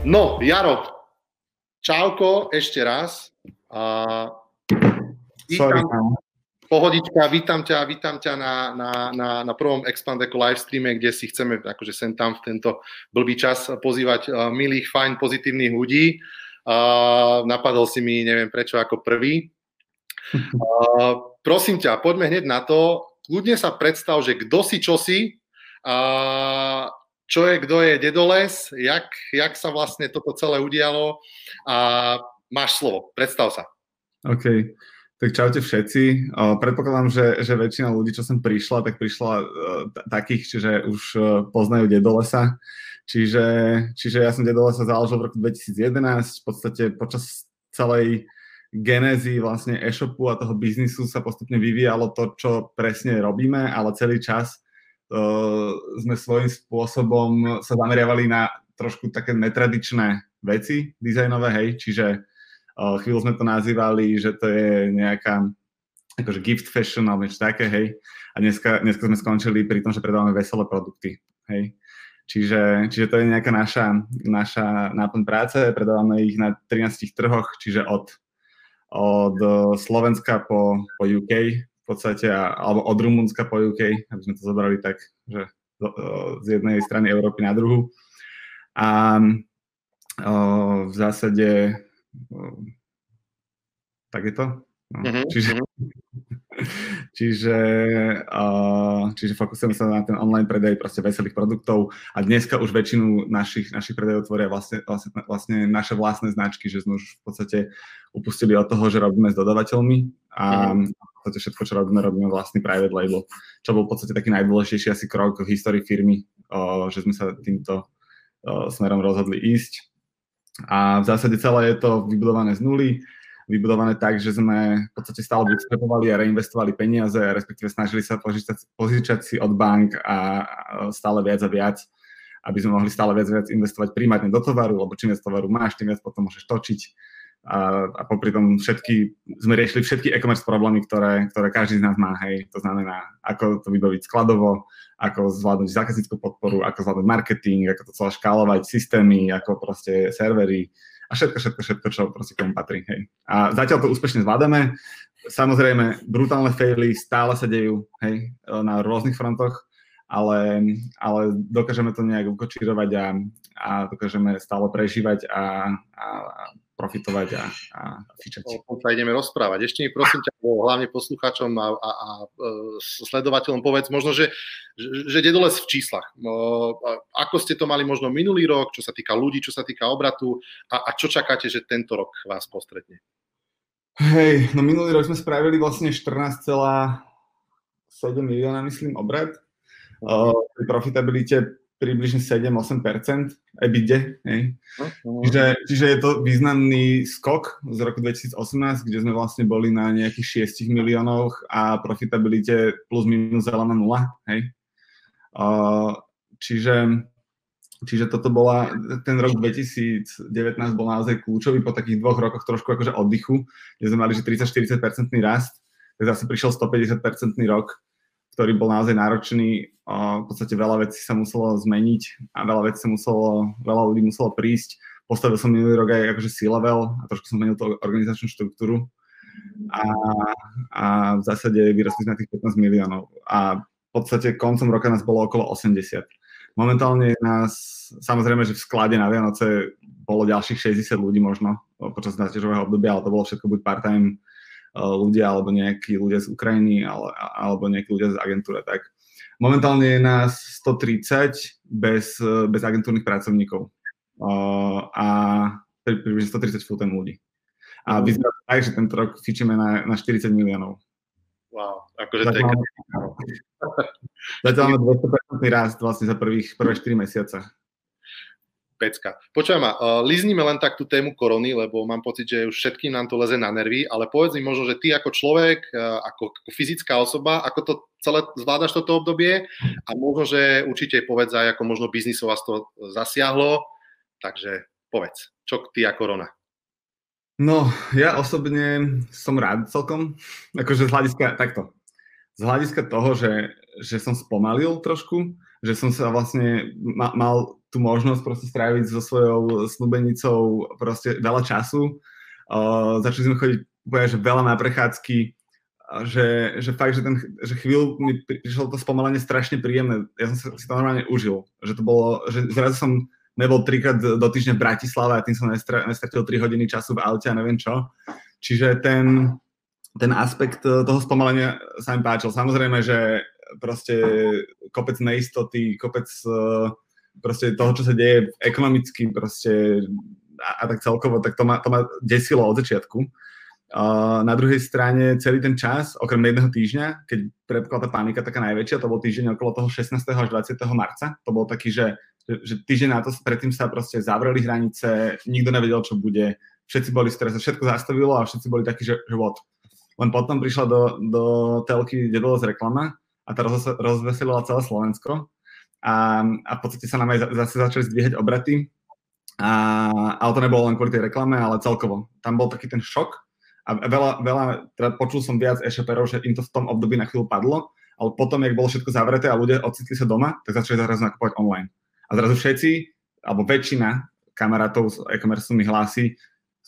No, Jaro, čauko ešte raz. A Sorry, pohodička, vítam ťa, vítam ťa na, na, na, na prvom Expandeco live streame, kde si chceme akože sem tam v tento blbý čas pozývať uh, milých, fajn, pozitívnych ľudí. Uh, napadol si mi, neviem prečo, ako prvý. Uh, prosím ťa, poďme hneď na to. Kľudne sa predstav, že kto si, čo si, uh, čo je, kto je Dedoles, jak, jak sa vlastne toto celé udialo a máš slovo, predstav sa. OK. Tak čaute všetci. Predpokladám, že, že väčšina ľudí, čo sem prišla, tak prišla uh, takých, že už uh, poznajú Dedolesa. Čiže, čiže ja som Dedolesa založil v roku 2011. V podstate počas celej genézy vlastne e-shopu a toho biznisu sa postupne vyvíjalo to, čo presne robíme, ale celý čas sme svojím spôsobom sa zameriavali na trošku také netradičné veci dizajnové, hej, čiže chvíľu sme to nazývali, že to je nejaká akože gift fashion alebo niečo také, hej. A dneska, dneska sme skončili pri tom, že predávame veselé produkty, hej. Čiže, čiže to je nejaká naša, naša náplň práce, predávame ich na 13 trhoch, čiže od, od Slovenska po, po UK podstate, alebo od Rumunska po UK, aby sme to zobrali tak, že z jednej strany Európy na druhu. A o, v zásade tak je to? No. Mm-hmm. Čiže, mhm. čiže, uh, čiže fokusujeme sa na ten online predaj proste veselých produktov a dneska už väčšinu našich, našich predajov tvoria vlastne, vlastne, vlastne naše vlastné značky, že sme už v podstate upustili od toho, že robíme s dodavateľmi a mm-hmm. v podstate všetko, čo robíme, robíme vlastný private label, čo bol v podstate taký najdôležitejší asi krok v histórii firmy, uh, že sme sa týmto uh, smerom rozhodli ísť. A v zásade celé je to vybudované z nuly, vybudované tak, že sme v podstate stále bootstrapovali a reinvestovali peniaze, respektíve snažili sa požičať, požičať si od bank a stále viac a viac, aby sme mohli stále viac a viac investovať primárne do tovaru, lebo čím viac tovaru máš, tým viac potom môžeš točiť. A, a popri tom všetky, sme riešili všetky e-commerce problémy, ktoré, ktoré každý z nás má. Hej. To znamená, ako to vybaviť skladovo, ako zvládnuť zákazníckú podporu, ako zvládnuť marketing, ako to celé škálovať, systémy, ako proste servery, a všetko, všetko, všetko, čo proste k patrí. Hej. A zatiaľ to úspešne zvládame. Samozrejme, brutálne faily stále sa dejú hej, na rôznych frontoch, ale, ale dokážeme to nejak ukočírovať a, a dokážeme stále prežívať a, a, a profitovať a, a fičať. O tom sa ideme rozprávať. Ešte mi prosím ťa, hlavne poslucháčom a, a, a sledovateľom povedz možno, že, že, že doles v číslach. Ako ste to mali možno minulý rok, čo sa týka ľudí, čo sa týka obratu a, a čo čakáte, že tento rok vás postretne? Hej, no minulý rok sme spravili vlastne 14,7 milióna, myslím, obrat. Uh, pri profitabilite približne 7-8% EBITDA. Hej. Uh-huh. Čiže, čiže je to významný skok z roku 2018, kde sme vlastne boli na nejakých 6 miliónoch a profitabilite plus minus zelená nula. Hej. Uh, čiže, čiže toto bola, ten rok 2019 bol naozaj kľúčový po takých dvoch rokoch trošku akože oddychu, kde sme mali že 30-40% rast, tak zase prišiel 150% rok, ktorý bol naozaj náročný. V podstate veľa vecí sa muselo zmeniť a veľa vecí sa muselo, veľa ľudí muselo prísť. Postavil som minulý rok aj akože C-level a trošku som zmenil tú organizačnú štruktúru. A, a v zásade vyrastli sme na tých 15 miliónov. A v podstate koncom roka nás bolo okolo 80. Momentálne nás, samozrejme, že v sklade na Vianoce bolo ďalších 60 ľudí možno počas záťažového obdobia, ale to bolo všetko buď part-time ľudia alebo nejakí ľudia z Ukrajiny ale, alebo nejakí ľudia z agentúry. Tak momentálne je nás 130 bez, bez agentúrnych pracovníkov a približne 130 full-time ľudí. A mhm. vyzerá tak, že tento rok fičíme na, na 40 miliónov. Wow, akože to je... Zatiaľ máme 200% rast vlastne za prvých, prvé 4 mesiace pecka. Počujem ma, uh, lizníme len tak tú tému korony, lebo mám pocit, že už všetkým nám to leze na nervy, ale povedz mi možno, že ty ako človek, uh, ako, ako fyzická osoba, ako to celé zvládaš toto obdobie a možno, že určite povedz aj, ako možno biznisov vás to zasiahlo, takže povedz, čo ty a korona? No, ja osobne som rád celkom, akože z hľadiska, takto, z hľadiska toho, že, že som spomalil trošku, že som sa vlastne ma, mal tú možnosť proste stráviť so svojou snúbenicou proste veľa času. Uh, začali sme chodiť úplne, že veľa na prechádzky, že, že fakt, že, ten, že chvíľu mi prišlo to spomalenie strašne príjemné. Ja som si to normálne užil. Že to bolo, že zrazu som nebol trikrát do týždňa v Bratislave a tým som nestratil 3 hodiny času v aute a neviem čo. Čiže ten, ten aspekt toho spomalenia sa mi páčil. Samozrejme, že proste kopec neistoty, kopec uh, proste toho, čo sa deje ekonomicky proste a, a tak celkovo, tak to ma, to ma desilo od začiatku. Uh, na druhej strane celý ten čas, okrem jedného týždňa, keď prepkla tá panika taká najväčšia, to bol týždeň okolo toho 16. až 20. marca, to bol taký, že, že, že týždeň na to predtým sa proste zavreli hranice, nikto nevedel, čo bude, všetci boli v strese, všetko zastavilo a všetci boli takí, že, že what. Len potom prišla do, do telky Dedolo z reklama a tá rozveselila celé Slovensko a, a v podstate sa nám aj zase začali zdvíhať obraty. A, ale to nebolo len kvôli tej reklame, ale celkovo. Tam bol taký ten šok a veľa, veľa teda počul som viac e-shoperov, že im to v tom období na chvíľu padlo, ale potom, jak bolo všetko zavreté a ľudia ocitli sa doma, tak začali zrazu nakupovať online. A zrazu všetci, alebo väčšina kamarátov z e-commerce mi hlási,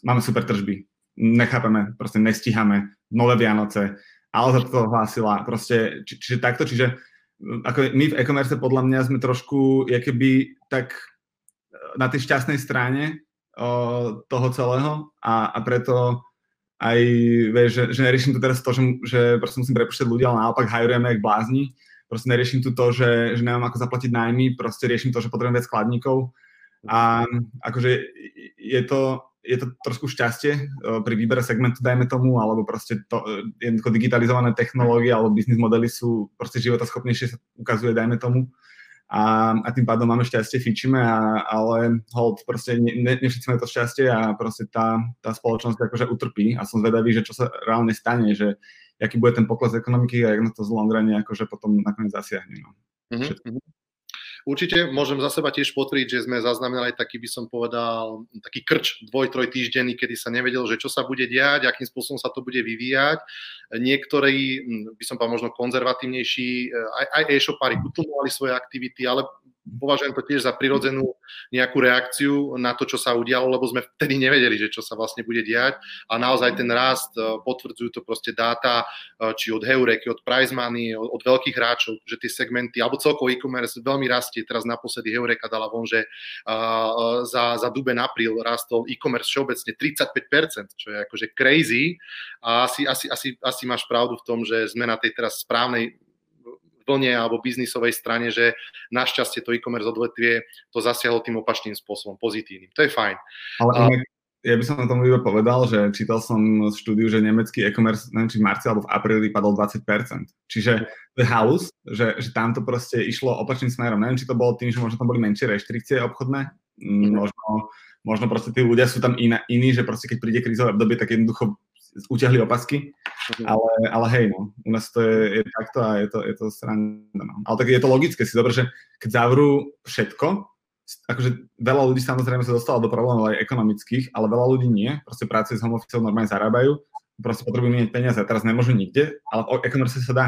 máme super tržby, nechápeme, proste nestíhame, nové Vianoce, ale za to hlásila, proste, či, čiže takto, čiže ako my v e-commerce podľa mňa sme trošku keby tak eh, na tej šťastnej strane o, toho celého a, a preto aj, vieš, že, že neriešim tu teraz to, že, že proste musím prepušťať ľudia, ale naopak hajrujeme jak blázni. Proste neriešim tu to, že, že nemám ako zaplatiť nájmy, proste riešim to, že potrebujem viac skladníkov. A akože je to, je to trošku šťastie eh, pri výbere segmentu, dajme tomu, alebo proste to, eh, jednoducho digitalizované technológie alebo biznis modely sú proste schopnejšie sa ukazuje, dajme tomu. A, a tým pádom máme šťastie, fičíme, a, ale hold, proste ne, ne, ne všetci máme to šťastie a proste tá, tá spoločnosť akože utrpí a som zvedavý, že čo sa reálne stane, že aký bude ten pokles ekonomiky a jak na to z Longrane akože potom nakoniec zasiahne. No. Mm-hmm. Určite môžem za seba tiež potvrdiť, že sme zaznamenali taký, by som povedal, taký krč dvoj, troj týždenný, kedy sa nevedel, že čo sa bude diať, akým spôsobom sa to bude vyvíjať. Niektorí, by som povedal, možno konzervatívnejší, aj, aj e-shopári utlmovali svoje aktivity, ale považujem to tiež za prirodzenú nejakú reakciu na to, čo sa udialo, lebo sme vtedy nevedeli, že čo sa vlastne bude diať a naozaj ten rast e, potvrdzujú to proste dáta, e, či od Heureky, od Price Money, od, veľkých hráčov, že tie segmenty, alebo celkovo e-commerce veľmi rastie. Teraz naposledy Heureka dala von, že uh, za, za duben apríl rastol e-commerce všeobecne 35%, čo je akože crazy a asi, asi, asi, asi máš pravdu v tom, že sme na tej teraz správnej vlne alebo biznisovej strane, že našťastie to e-commerce odvetvie to zasiahlo tým opačným spôsobom, pozitívnym. To je fajn. Ale a... ja by som na tomu iba povedal, že čítal som štúdiu, že nemecký e-commerce, neviem, či v marci alebo v apríli padol 20%. Čiže to je halus, že, že tam to proste išlo opačným smerom. Neviem, či to bolo tým, že možno tam boli menšie reštrikcie obchodné, mm-hmm. možno, možno proste tí ľudia sú tam iná, iní, že proste keď príde krízové obdobie, tak jednoducho utiahli opasky, mhm. ale, ale hej, no, u nás to je, je takto a je to, je to sranda, no. Ale tak je to logické, si dobre, že keď zavrú všetko, akože veľa ľudí samozrejme sa dostalo do problémov aj ekonomických, ale veľa ľudí nie, proste práce s home office normálne zarábajú, proste potrebujú meniť peniaze a teraz nemôžu nikde, ale v e-commerce sa dá.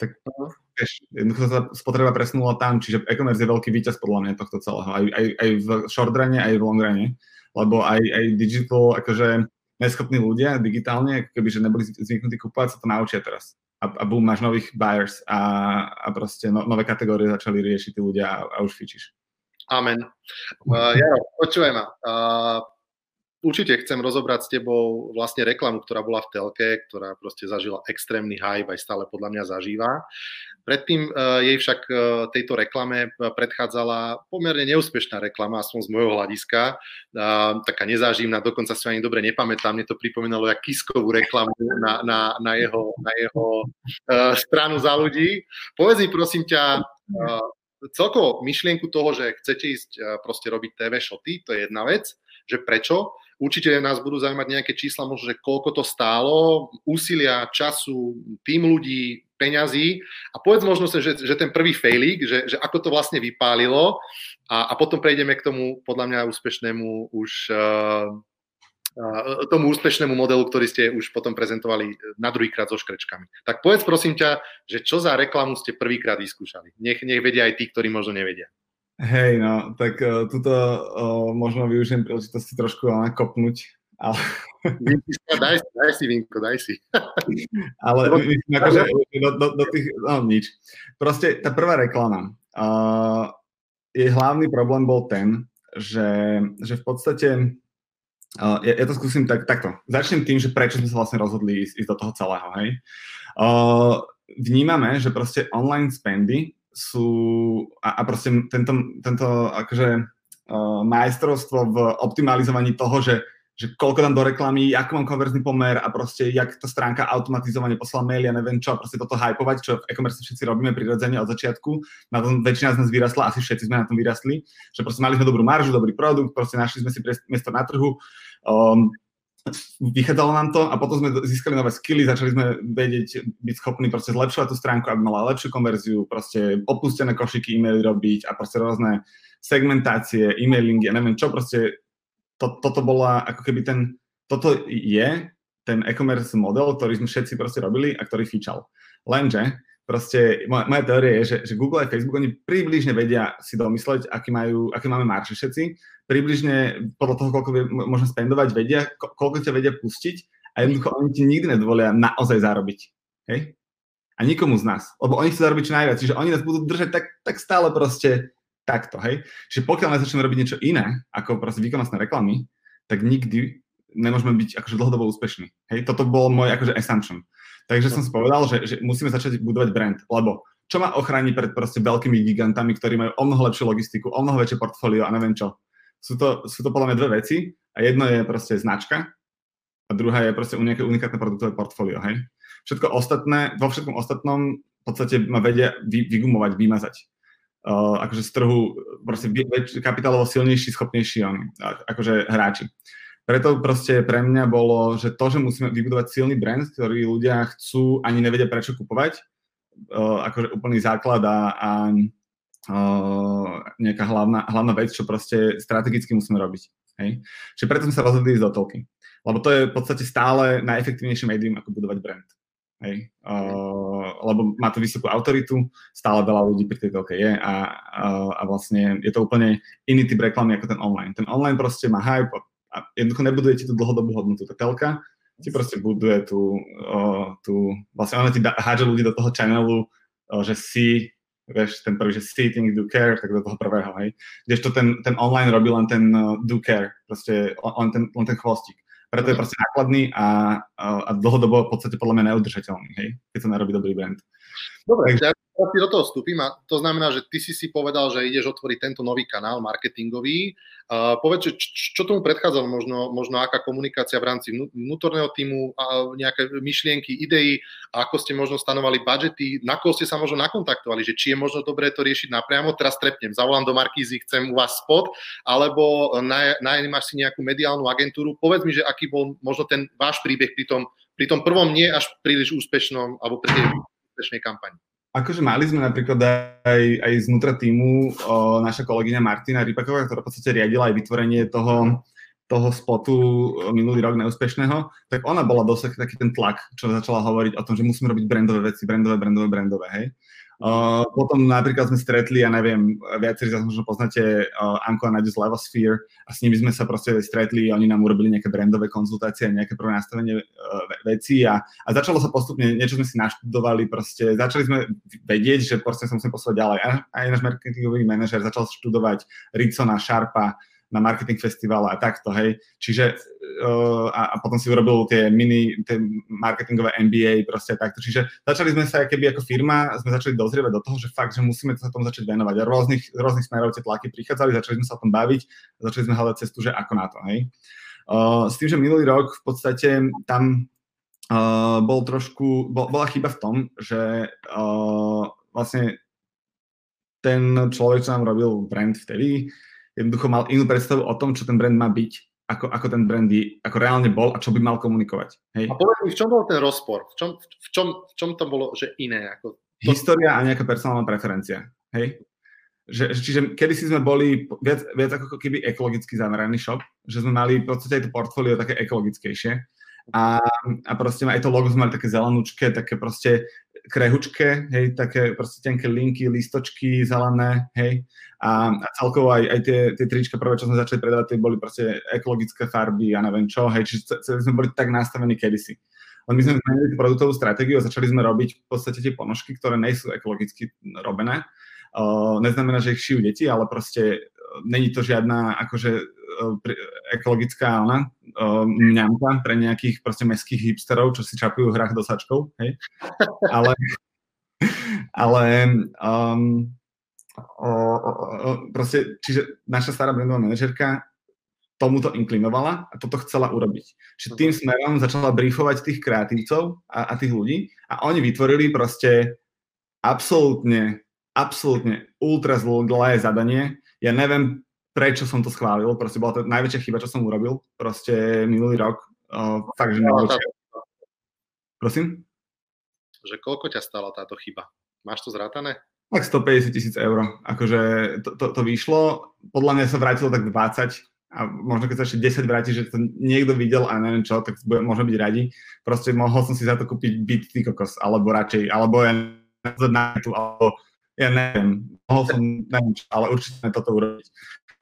Tak uh-huh. vieš, jednoducho sa spotreba presnula tam, čiže e-commerce je veľký víťaz podľa mňa tohto celého, aj, aj, aj v short rane, aj v long rane, lebo aj, aj digital, akože neschopní ľudia digitálne, keby, že neboli zvyknutí kúpovať, sa to naučia teraz. A, a boom, máš nových buyers a, a proste no, nové kategórie začali riešiť tí ľudia a, a už fičíš. Amen. Uh, Jaro, počúvaj ma. Uh, určite chcem rozobrať s tebou vlastne reklamu, ktorá bola v telke, ktorá proste zažila extrémny hype, aj stále podľa mňa zažíva. Predtým uh, jej však uh, tejto reklame predchádzala pomerne neúspešná reklama, aspoň z môjho hľadiska, uh, taká nezáživná, dokonca si ani dobre nepamätám, mne to pripomínalo jak Kiskovú reklamu na, na, na jeho, na jeho uh, stranu za ľudí. Povedz mi prosím ťa, uh, celkovo myšlienku toho, že chcete ísť proste robiť TV shoty, to je jedna vec, že prečo, Určite nás budú zaujímať nejaké čísla, možno, že koľko to stálo, úsilia, času, tým ľudí, peňazí a povedz možno, že, že ten prvý failík, že, že ako to vlastne vypálilo a, a potom prejdeme k tomu podľa mňa úspešnému už uh, uh, tomu úspešnému modelu, ktorý ste už potom prezentovali na druhýkrát so škrečkami. Tak povedz prosím ťa, že čo za reklamu ste prvýkrát vyskúšali. Nech, nech vedia aj tí, ktorí možno nevedia. Hej, no, tak uh, tuto uh, možno využijem príležitosti trošku nakopnúť. Ale... daj, si, daj si, Vinko, daj si. ale myslím, akože do, do, do tých, no nič. Proste tá prvá reklama, uh, jej hlavný problém bol ten, že, že v podstate Uh, ja, ja to skúsim tak, takto. Začnem tým, že prečo sme sa vlastne rozhodli ísť, ísť do toho celého. Hej? Uh, vnímame, že proste online spendy sú a, a proste tento, tento akože uh, majstrovstvo v optimalizovaní toho, že, že koľko dám do reklamy, aký mám konverzný pomer a proste jak tá stránka automatizovane poslala mail, ja neviem čo, proste toto hypovať, čo v e-commerce všetci robíme prirodzene od začiatku. Na tom väčšina z nás vyrastla, asi všetci sme na tom vyrastli, že proste mali sme dobrú maržu, dobrý produkt, proste našli sme si miesto na trhu. Um, vychádzalo nám to a potom sme získali nové skilly, začali sme vedieť, byť schopní proste zlepšovať tú stránku, aby mala lepšiu konverziu, proste opustené košiky e-maily robiť a proste rôzne segmentácie, e-mailingy, ja neviem čo, proste to, toto bola ako keby ten, toto je ten e-commerce model, ktorý sme všetci proste robili a ktorý fičal. Lenže proste moja, moja teória je, že, že Google a Facebook, oni približne vedia si domysleť, aký, majú, aký máme marže všetci, približne podľa toho, koľko môžeme spendovať, vedia, ko, koľko ťa vedia pustiť a jednoducho oni ti nikdy nedovolia naozaj zarobiť. Hej? A nikomu z nás. Lebo oni chcú zarobiť čo najviac. Čiže oni nás budú držať tak, tak stále proste takto. Hej? Čiže pokiaľ nezačneme robiť niečo iné, ako proste výkonnostné reklamy, tak nikdy nemôžeme byť akože dlhodobo úspešní. Hej? Toto bol môj akože assumption. Takže som si povedal, že, že musíme začať budovať brand, lebo čo ma ochráni pred proste veľkými gigantami, ktorí majú o mnoho lepšiu logistiku, o mnoho väčšie portfólio a neviem čo. Sú to, sú to podľa mňa dve veci a jedno je proste značka a druhá je proste nejaké unikátne produktové portfólio, hej. Všetko ostatné, vo všetkom ostatnom v podstate ma vedia vy, vygumovať, vymazať. Uh, akože z trhu proste väč, kapitálovo silnejší, schopnejší oni, akože hráči. Preto proste pre mňa bolo, že to, že musíme vybudovať silný brand, ktorý ľudia chcú, ani nevedia prečo kupovať, uh, akože úplný základ a, a nejaká hlavná, hlavná vec, čo proste strategicky musíme robiť. Hej? Čiže preto sme sa rozhodli ísť do telky. Lebo to je v podstate stále najefektívnejšie médium, ako budovať brand. Hej? Uh, lebo má to vysokú autoritu, stále veľa ľudí pri tej telke je a, uh, a vlastne je to úplne iný typ reklamy ako ten online. Ten online proste má hype, a jednoducho nebuduje tú dlhodobú hodnotu. Tá telka ti proste buduje tú, o, tú vlastne ona ti hádže ľudí do toho channelu, o, že si, vieš, ten prvý, že see, think, do care, tak do toho prvého, hej. Kdežto ten, ten online robí len ten uh, do care, proste len ten, len ten chvostík. Preto je mhm. proste nákladný a, a, a dlhodobo v podstate podľa mňa neudržateľný, hej, keď sa nerobí dobrý brand. Dobre, Takže, ja ti do toho vstúpim a to znamená, že ty si si povedal, že ideš otvoriť tento nový kanál marketingový. Uh, povedz, čo, čo tomu predchádzalo, možno, možno aká komunikácia v rámci vnútorného týmu, a nejaké myšlienky, idei, a ako ste možno stanovali budžety, na koho ste sa možno nakontaktovali, že či je možno dobré to riešiť napriamo, teraz trepnem, zavolám do Markízy, chcem u vás spot, alebo najímaš si nejakú mediálnu agentúru. Povedz mi, že aký bol možno ten váš príbeh pri tom, pri tom prvom nie až príliš úspešnom, alebo pri tej úspešnej kampani. Akože mali sme napríklad aj, aj znútra týmu o, naša kolegyňa Martina Rypaková, ktorá v podstate riadila aj vytvorenie toho, toho spotu minulý rok neúspešného, tak ona bola dosť taký ten tlak, čo začala hovoriť o tom, že musíme robiť brandové veci, brandové, brandové, brandové, hej. Uh, potom napríklad sme stretli, ja neviem, viacerí z vás možno poznáte uh, Anko a Nadia z Levosphere a s nimi sme sa proste stretli, oni nám urobili nejaké brandové konzultácie, nejaké prvé nastavenie uh, veci a, a začalo sa postupne, niečo sme si naštudovali, proste začali sme vedieť, že proste sa musíme posúvať ďalej. A aj náš marketingový manažer začal študovať Ricona, Sharpa, na marketing festivale a takto, hej. Čiže uh, a, a potom si urobil tie mini, tie marketingové MBA, proste takto. Čiže začali sme sa, keby ako firma, sme začali dozrievať do toho, že fakt, že musíme sa tomu začať venovať. A rôznych, rôznych smerov tie tlaky prichádzali, začali sme sa o tom baviť, začali sme hľadať cestu, že ako na to, hej. Uh, s tým, že minulý rok v podstate tam uh, bol trošku, bol, bola chyba v tom, že uh, vlastne ten človek, čo nám robil brand vtedy, jednoducho mal inú predstavu o tom, čo ten brand má byť, ako, ako ten brand je, ako reálne bol a čo by mal komunikovať. Hej. A povedz mi, v čom bol ten rozpor? V čom, v čom, v čom to bolo, že iné? Ako to... História a nejaká personálna preferencia. Hej? Že, čiže kedy si sme boli viac, viac ako keby ekologicky zameraný shop, že sme mali v podstate aj to portfólio také ekologickejšie a, a proste aj to logo sme mali také zelenúčke, také proste krehučké, hej, také proste tenké linky, listočky zelené, hej, a, a celkovo aj, aj tie, tie trička prvé, čo sme začali predávať, tie boli proste ekologické farby a neviem čo, hej, čiže sme boli tak nastavení kedysi. Len my sme zmenili tú produktovú stratégiu a začali sme robiť v podstate tie ponožky, ktoré nie sú ekologicky robené. Uh, neznamená, že ich šijú deti, ale proste není to žiadna akože ekologická ona, e, mňamka pre nejakých proste mestských hipsterov, čo si čapujú hrách do sačkov, hej. Ale, ale um, o, o, o, proste, čiže naša stará brandová manažerka tomuto inklinovala a toto chcela urobiť. Čiže tým smerom začala briefovať tých kreatívcov a, a tých ľudí a oni vytvorili proste absolútne, absolútne ultra zlé zadanie, ja neviem, prečo som to schválil, proste bola to najväčšia chyba, čo som urobil, proste minulý rok, uh, fakt, že najväčšia. Prosím? Že koľko ťa stala táto chyba? Máš to zrátané? Tak 150 tisíc eur. Akože to, to, to vyšlo, podľa mňa sa vrátilo tak 20 a možno keď sa ešte 10 vráti, že to niekto videl a neviem čo, tak môžeme byť radi. Proste mohol som si za to kúpiť byt, ty kokos, alebo radšej, alebo ja na alebo ja neviem, mohol som, neviem, ale určite toto urobiť.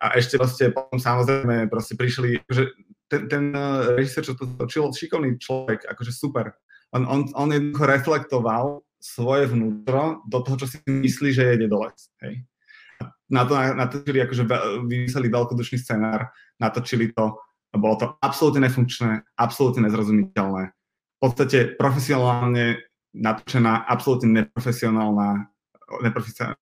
A ešte proste potom samozrejme proste prišli, že ten, ten eh, režisér, čo to točil, šikovný človek, akože super. On, on, on jednoducho reflektoval svoje vnútro do toho, čo si myslí, že je nedolec. Hej. Na to natočili, akože vymysleli veľkodušný scenár, natočili to, a bolo to absolútne nefunkčné, absolútne nezrozumiteľné. V podstate profesionálne natočená, absolútne neprofesionálna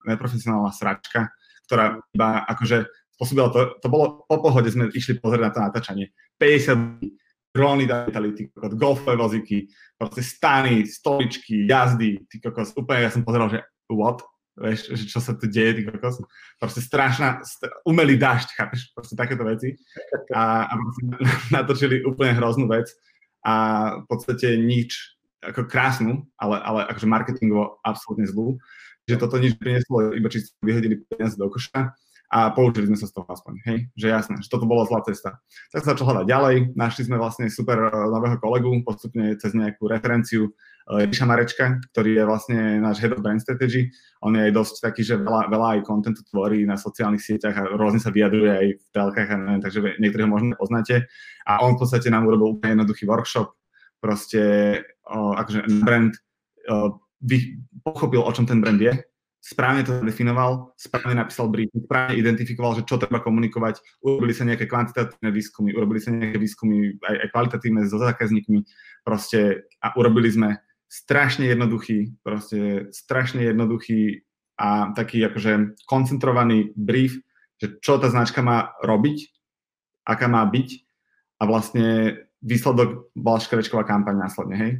neprofesionálna sračka, ktorá iba akože spôsobila to, to bolo po pohode, sme išli pozrieť na to natáčanie. 50 dróny dali, golfové vozíky, proste stany, stoličky, jazdy, ty kokos, úplne ja som pozeral, že what? Vieš, že čo sa tu deje, ty kokos. Proste strašná, st- umelý dážď, chápeš? Proste takéto veci. A, a natočili úplne hroznú vec a v podstate nič, ako krásnu, ale, ale akože marketingovo absolútne zlú že toto nič prinieslo, iba či vyhodili peniaze do koša a poučili sme sa z toho aspoň, hej, že jasné, že toto bola zlá cesta. Tak sa začal hľadať ďalej, našli sme vlastne super eh, nového kolegu, postupne cez nejakú referenciu eh, Ríša Marečka, ktorý je vlastne náš head of brand strategy. On je aj dosť taký, že veľa, veľa aj kontentu tvorí na sociálnych sieťach a rôzne sa vyjadruje aj v telkách takže niektorých ho možno poznáte. A on v podstate nám urobil úplne jednoduchý workshop, proste o, akože brand o, vy, pochopil, o čom ten brand je, správne to definoval, správne napísal brief, správne identifikoval, že čo treba komunikovať, urobili sa nejaké kvantitatívne výskumy, urobili sa nejaké výskumy aj, aj kvalitatívne so zákazníkmi, proste a urobili sme strašne jednoduchý, proste strašne jednoduchý a taký akože koncentrovaný brief, že čo tá značka má robiť, aká má byť a vlastne výsledok bola škrečková kampaň následne, hej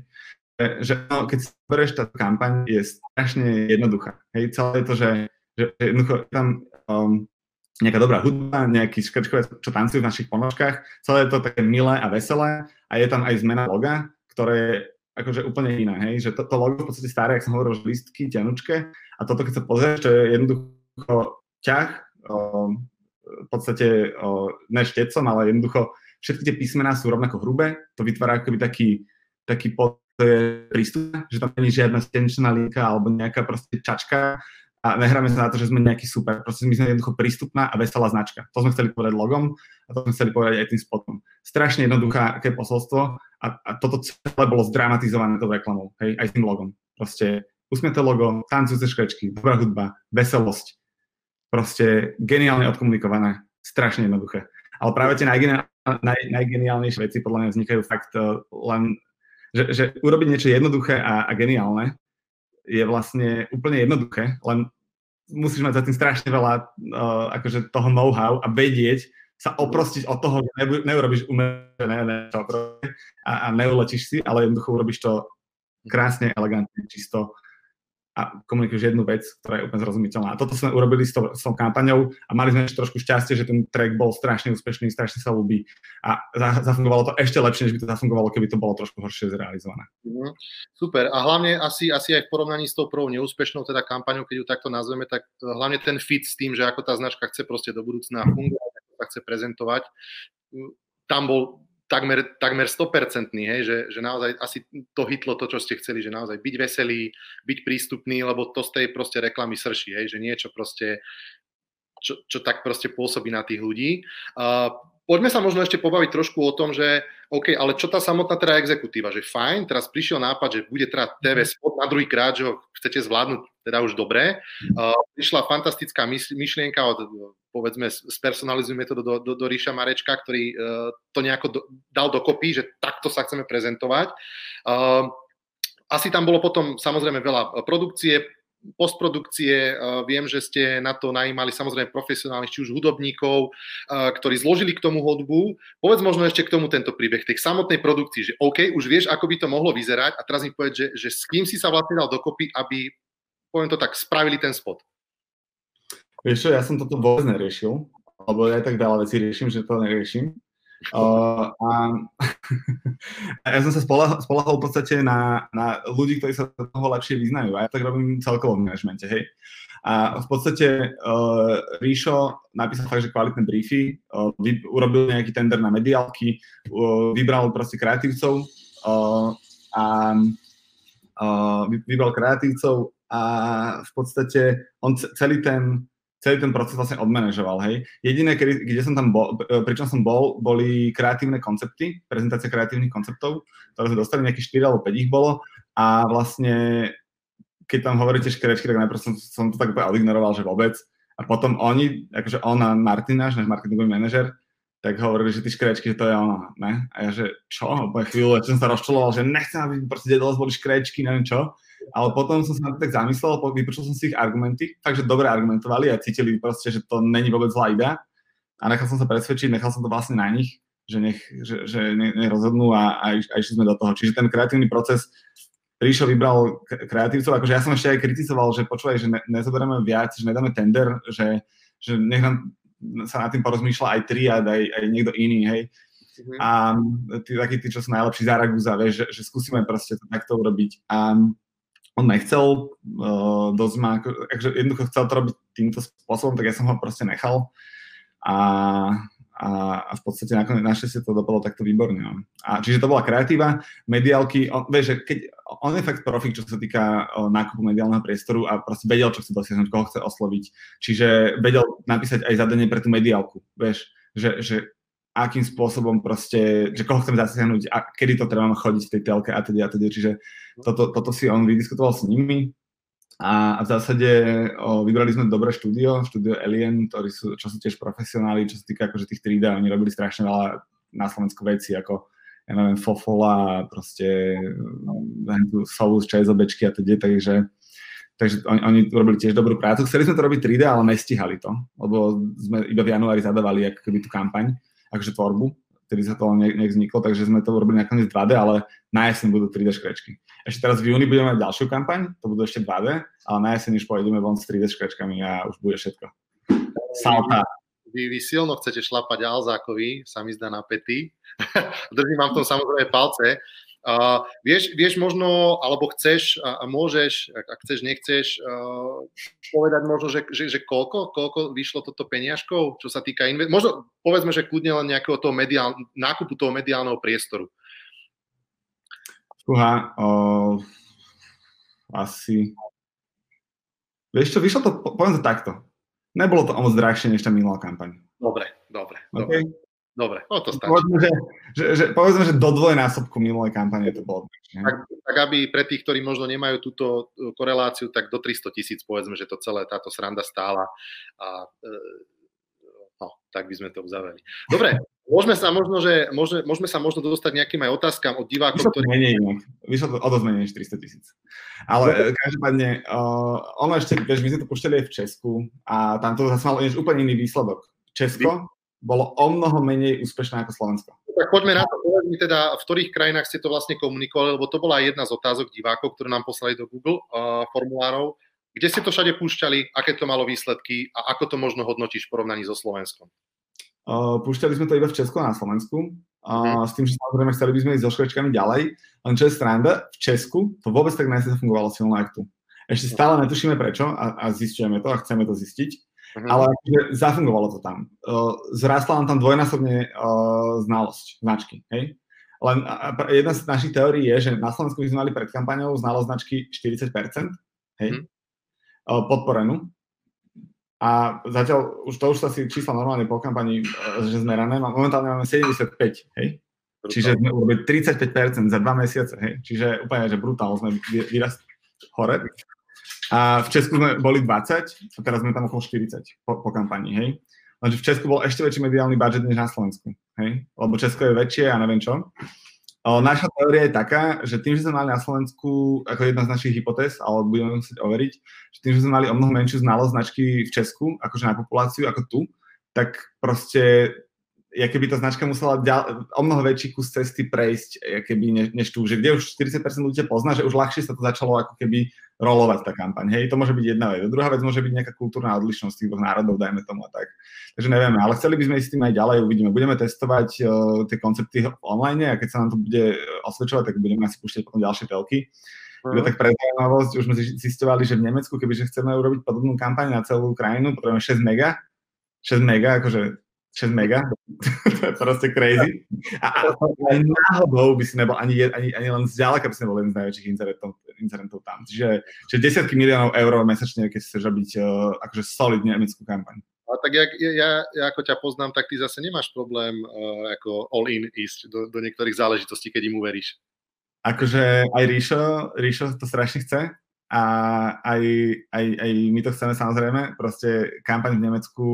že no, keď si berieš tá kampaň, je strašne jednoduchá. Hej, celé je to, že, že jednoducho tam um, nejaká dobrá hudba, nejaký škrčkové, čo tancujú v našich ponožkách, celé je to také milé a veselé a je tam aj zmena loga, ktoré je akože úplne iná, hej, že to, to logo v podstate staré, ak som hovoril, že listky, ťanučke. A toto keď sa pozrieš, to je jednoducho ťah, um, v podstate um, ne štecom, ale jednoducho všetky tie písmená sú rovnako hrubé, to vytvára akoby taký, taký pod, to je prístup, že tam není žiadna stenčná linka alebo nejaká proste čačka a nehráme sa na to, že sme nejaký super. Proste my sme jednoducho prístupná a veselá značka. To sme chceli povedať logom a to sme chceli povedať aj tým spotom. Strašne jednoduché posolstvo a, a toto celé bolo zdramatizované tou reklamou, hej, aj tým logom. Proste usmieté logo, tancujúce škrečky, dobrá hudba, veselosť. Proste geniálne odkomunikované, strašne jednoduché. Ale práve tie najgeniál, naj, najgeniálnejšie veci podľa mňa vznikajú fakt uh, len, že, že urobiť niečo jednoduché a, a geniálne je vlastne úplne jednoduché, len musíš mať za tým strašne veľa uh, akože toho know-how a vedieť sa oprostiť od toho, že neurobiš umelé a, a neulečíš si, ale jednoducho urobíš to krásne, elegantne, čisto a komunikuješ jednu vec, ktorá je úplne zrozumiteľná. A toto sme urobili s, to, s tou kampaňou a mali sme ešte trošku šťastie, že ten track bol strašne úspešný, strašne sa ľúbi a zafungovalo to ešte lepšie, než by to zafungovalo, keby to bolo trošku horšie zrealizované. Mm, super. A hlavne asi, asi aj v porovnaní s tou prvou neúspešnou teda kampaňou, keď ju takto nazveme, tak hlavne ten fit s tým, že ako tá značka chce proste do budúcna fungovať, ako sa chce prezentovať, tam bol takmer, takmer 100%, hej, že, že naozaj asi to hitlo to, čo ste chceli, že naozaj byť veselý, byť prístupný, lebo to z tej proste reklamy srší, hej, že niečo proste, čo, čo tak proste pôsobí na tých ľudí. Uh, poďme sa možno ešte pobaviť trošku o tom, že OK, ale čo tá samotná teda exekutíva, že fajn, teraz prišiel nápad, že bude teda TV spot na druhý krát, že ho chcete zvládnuť teda už dobre. Uh, prišla fantastická myšlienka od povedzme, spersonalizujeme to do, do, do Ríša Marečka, ktorý uh, to nejako do, dal dokopy, že takto sa chceme prezentovať. Uh, asi tam bolo potom samozrejme veľa produkcie, postprodukcie. Viem, že ste na to najímali samozrejme profesionálnych, či už hudobníkov, ktorí zložili k tomu hudbu. Povedz možno ešte k tomu tento príbeh, tej samotnej produkcii, že OK, už vieš, ako by to mohlo vyzerať a teraz mi povedz, že, že s kým si sa vlastne dal dokopy, aby, poviem to tak, spravili ten spot. Vieš čo, ja som toto vôbec neriešil, lebo ja tak veľa vecí riešim, že to neriešim. Uh, a, a ja som sa spolahol, spolahol v podstate na, na ľudí, ktorí sa toho lepšie vyznajú. A ja tak robím celkovo v manažmente, hej. A v podstate uh, Ríšo napísal fakt, že kvalitné briefy, uh, vy, urobil nejaký tender na mediálky, uh, vybral proste kreatívcov uh, a uh, vybral kreatívcov a v podstate on celý ten celý ten proces vlastne odmanežoval, hej. Jediné, kedy, kde som tam bol, e, pričom som bol, boli kreatívne koncepty, prezentácia kreatívnych konceptov, ktoré sme dostali, nejakých 4 alebo 5 ich bolo a vlastne keď tam hovoríte škrečky, tak najprv som, som to tak odignoroval, že vôbec. A potom oni, akože on a Martin, náš, marketingový manažer, tak hovorili, že ty škrečky, že to je ono, ne? A ja, že čo? Po chvíľu, ja som sa rozčuloval, že nechcem, aby proste dedos boli škrečky, neviem čo. Ale potom som sa na to tak zamyslel, vypočul som si ich argumenty, takže dobre argumentovali a cítili proste, že to není vôbec zlá idea. A nechal som sa presvedčiť, nechal som to vlastne na nich, že nech, že, že nech, nech rozhodnú a, a, a išli sme do toho. Čiže ten kreatívny proces, Ríšo vybral kreatívcov, akože ja som ešte aj kritizoval, že počúvaj, že ne, nezoberieme viac, že nedáme tender, že, že nech nám sa nad tým porozmýšľa aj triad, aj, aj niekto iný, hej. Mm-hmm. A tí, takí tí, čo sú najlepší z Araguza, vieš, že, že skúsime proste to takto urobiť. A on nechcel uh, dosť ma, akože jednoducho chcel to robiť týmto spôsobom, tak ja som ho proste nechal a, a, a v podstate nakoniec našťastie to dopadlo takto výborne. No. A čiže to bola kreatíva, mediálky, on, vieš, že keď, on je fakt profik, čo sa týka o, nákupu mediálneho priestoru a proste vedel, čo chce dosiahnuť, koho chce osloviť. Čiže vedel napísať aj zadanie pre tú mediálku, vieš, že, že akým spôsobom proste, že koho chcem zasiahnuť a kedy to treba chodiť v tej telke a teda a teda. Čiže toto, toto si on vydiskutoval s nimi a v zásade o, vybrali sme dobré štúdio, štúdio Alien, ktorí sú, čo sú tiež profesionáli, čo sa týka akože tých 3D, oni robili strašne veľa na Slovensku veci, ako ja neviem, Fofola, proste Soul z ČSOBčky a teda, takže Takže oni, oni robili tiež dobrú prácu. Chceli sme to robiť 3D, ale nestihali to, lebo sme iba v januári zadávali ako keby tú kampaň akože tvorbu, ktorý sa to ne, nevzniklo, takže sme to urobili nakoniec 2D, ale na jeseň budú 3D škrečky. Ešte teraz v júni budeme mať ďalšiu kampaň, to budú ešte 2D, ale na jeseň už pôjdeme von s 3D škrečkami a už bude všetko. Salta. Vy, vy silno chcete šlapať Alzákovi, sa mi zdá na pety. Držím vám v tom samozrejme palce. Uh, vieš, vieš možno, alebo chceš a, a môžeš, ak, ak chceš, nechceš, uh, povedať možno, že, že, že koľko, koľko vyšlo toto peniažkov, čo sa týka inve- možno povedzme, že kľudne len nejakého toho mediál, nákupu toho mediálneho priestoru. Fúha, uh, asi... Vieš čo, vyšlo to, poviem to takto. Nebolo to o moc drahšie, než tá minulá kampaň. Dobre, dobre, okay. dobre. Dobre, no to stačí. Povedzme, že, že, že, povedzme, že do dvojnásobku minulej kampane to bolo. Tak, tak aby pre tých, ktorí možno nemajú túto e, koreláciu, tak do 300 tisíc povedzme, že to celé táto sranda stála. A, e, No, tak by sme to uzavreli. Dobre, môžeme sa možno, že, môžeme, môžeme sa možno dostať nejakým aj otázkam od divákov, ktorí... menej, vyšlo to o dosť menej než 300 tisíc. Ale Dobre. každopádne, uh, ono ešte, vieš, my sme to puštili aj v Česku a tam to zase malo úplne iný výsledok. Česko bolo o mnoho menej úspešné ako Slovensko. Tak poďme na to, teda, v ktorých krajinách ste to vlastne komunikovali, lebo to bola jedna z otázok divákov, ktoré nám poslali do Google uh, formulárov. Kde ste to všade púšťali, aké to malo výsledky a ako to možno hodnotíš v porovnaní so Slovenskom? Uh, púšťali sme to iba v Česku a na Slovensku. Uh, s tým, že samozrejme chceli by sme ísť so škrečkami ďalej. Len čo je stranda, v Česku to vôbec tak fungovalo silno ako tu. Ešte stále netušíme prečo a, a zistujeme to a chceme to zistiť. Uh-huh. Ale akože zafungovalo to tam. Uh, zrastla nám tam dvojnásobne uh, znalosť značky. Hej? Len uh, jedna z našich teórií je, že na Slovensku by sme mali pred kampaňou znalosť značky 40%, hej? Uh, podporenú. A zatiaľ, už to už sa si čísla normálne po kampani, uh, že zmerané, momentálne máme 75, hej? Brutál. Čiže sme urobili 35% za dva mesiace, hej? Čiže úplne, že brutálne sme vyrastli hore. A v Česku sme boli 20 a teraz sme tam okolo 40 po, po kampani, hej. Lenže v Česku bol ešte väčší mediálny budget než na Slovensku, hej. Lebo Česko je väčšie a neviem čo. O, naša teória je taká, že tým, že sme mali na Slovensku, ako jedna z našich hypotéz, ale budeme musieť overiť, že tým, že sme mali o mnoho menšiu znalosť značky v Česku, akože na populáciu, ako tu, tak proste ja keby tá značka musela ďal, o mnoho väčší kus cesty prejsť, keby ne, než tu, že kde už 40% ľudí pozná, že už ľahšie sa to začalo ako keby rolovať tá kampaň. Hej, to môže byť jedna vec. Druhá vec môže byť nejaká kultúrna odlišnosť tých dvoch národov, dajme tomu a tak. Takže nevieme, ale chceli by sme ísť s tým aj ďalej, uvidíme. Budeme testovať uh, tie koncepty online a keď sa nám to bude osvedčovať, tak budeme asi púšťať potom ďalšie telky. Uh-huh. tak pre zaujímavosť, už sme zistovali, že v Nemecku, kebyže chceme urobiť podobnú kampaň na celú krajinu, potrebujeme 6 mega, 6 mega, akože 6 mega, to je proste crazy. A, a, aj náhodou by si nebol, ani, ani, ani len zďaleka by si nebol jeden z najväčších incidentov, incidentov tam. Čiže, čiže desiatky miliónov eur mesačne, keď chceš robiť uh, akože solidne nemeckú kampaň. A tak ja, ja, ja ako ťa poznám, tak ty zase nemáš problém uh, ako all-in ísť do, do niektorých záležitostí, keď im uveríš. Akože aj Ríšo, Ríšo to strašne chce a aj, aj, aj my to chceme samozrejme. Proste kampaň v Nemecku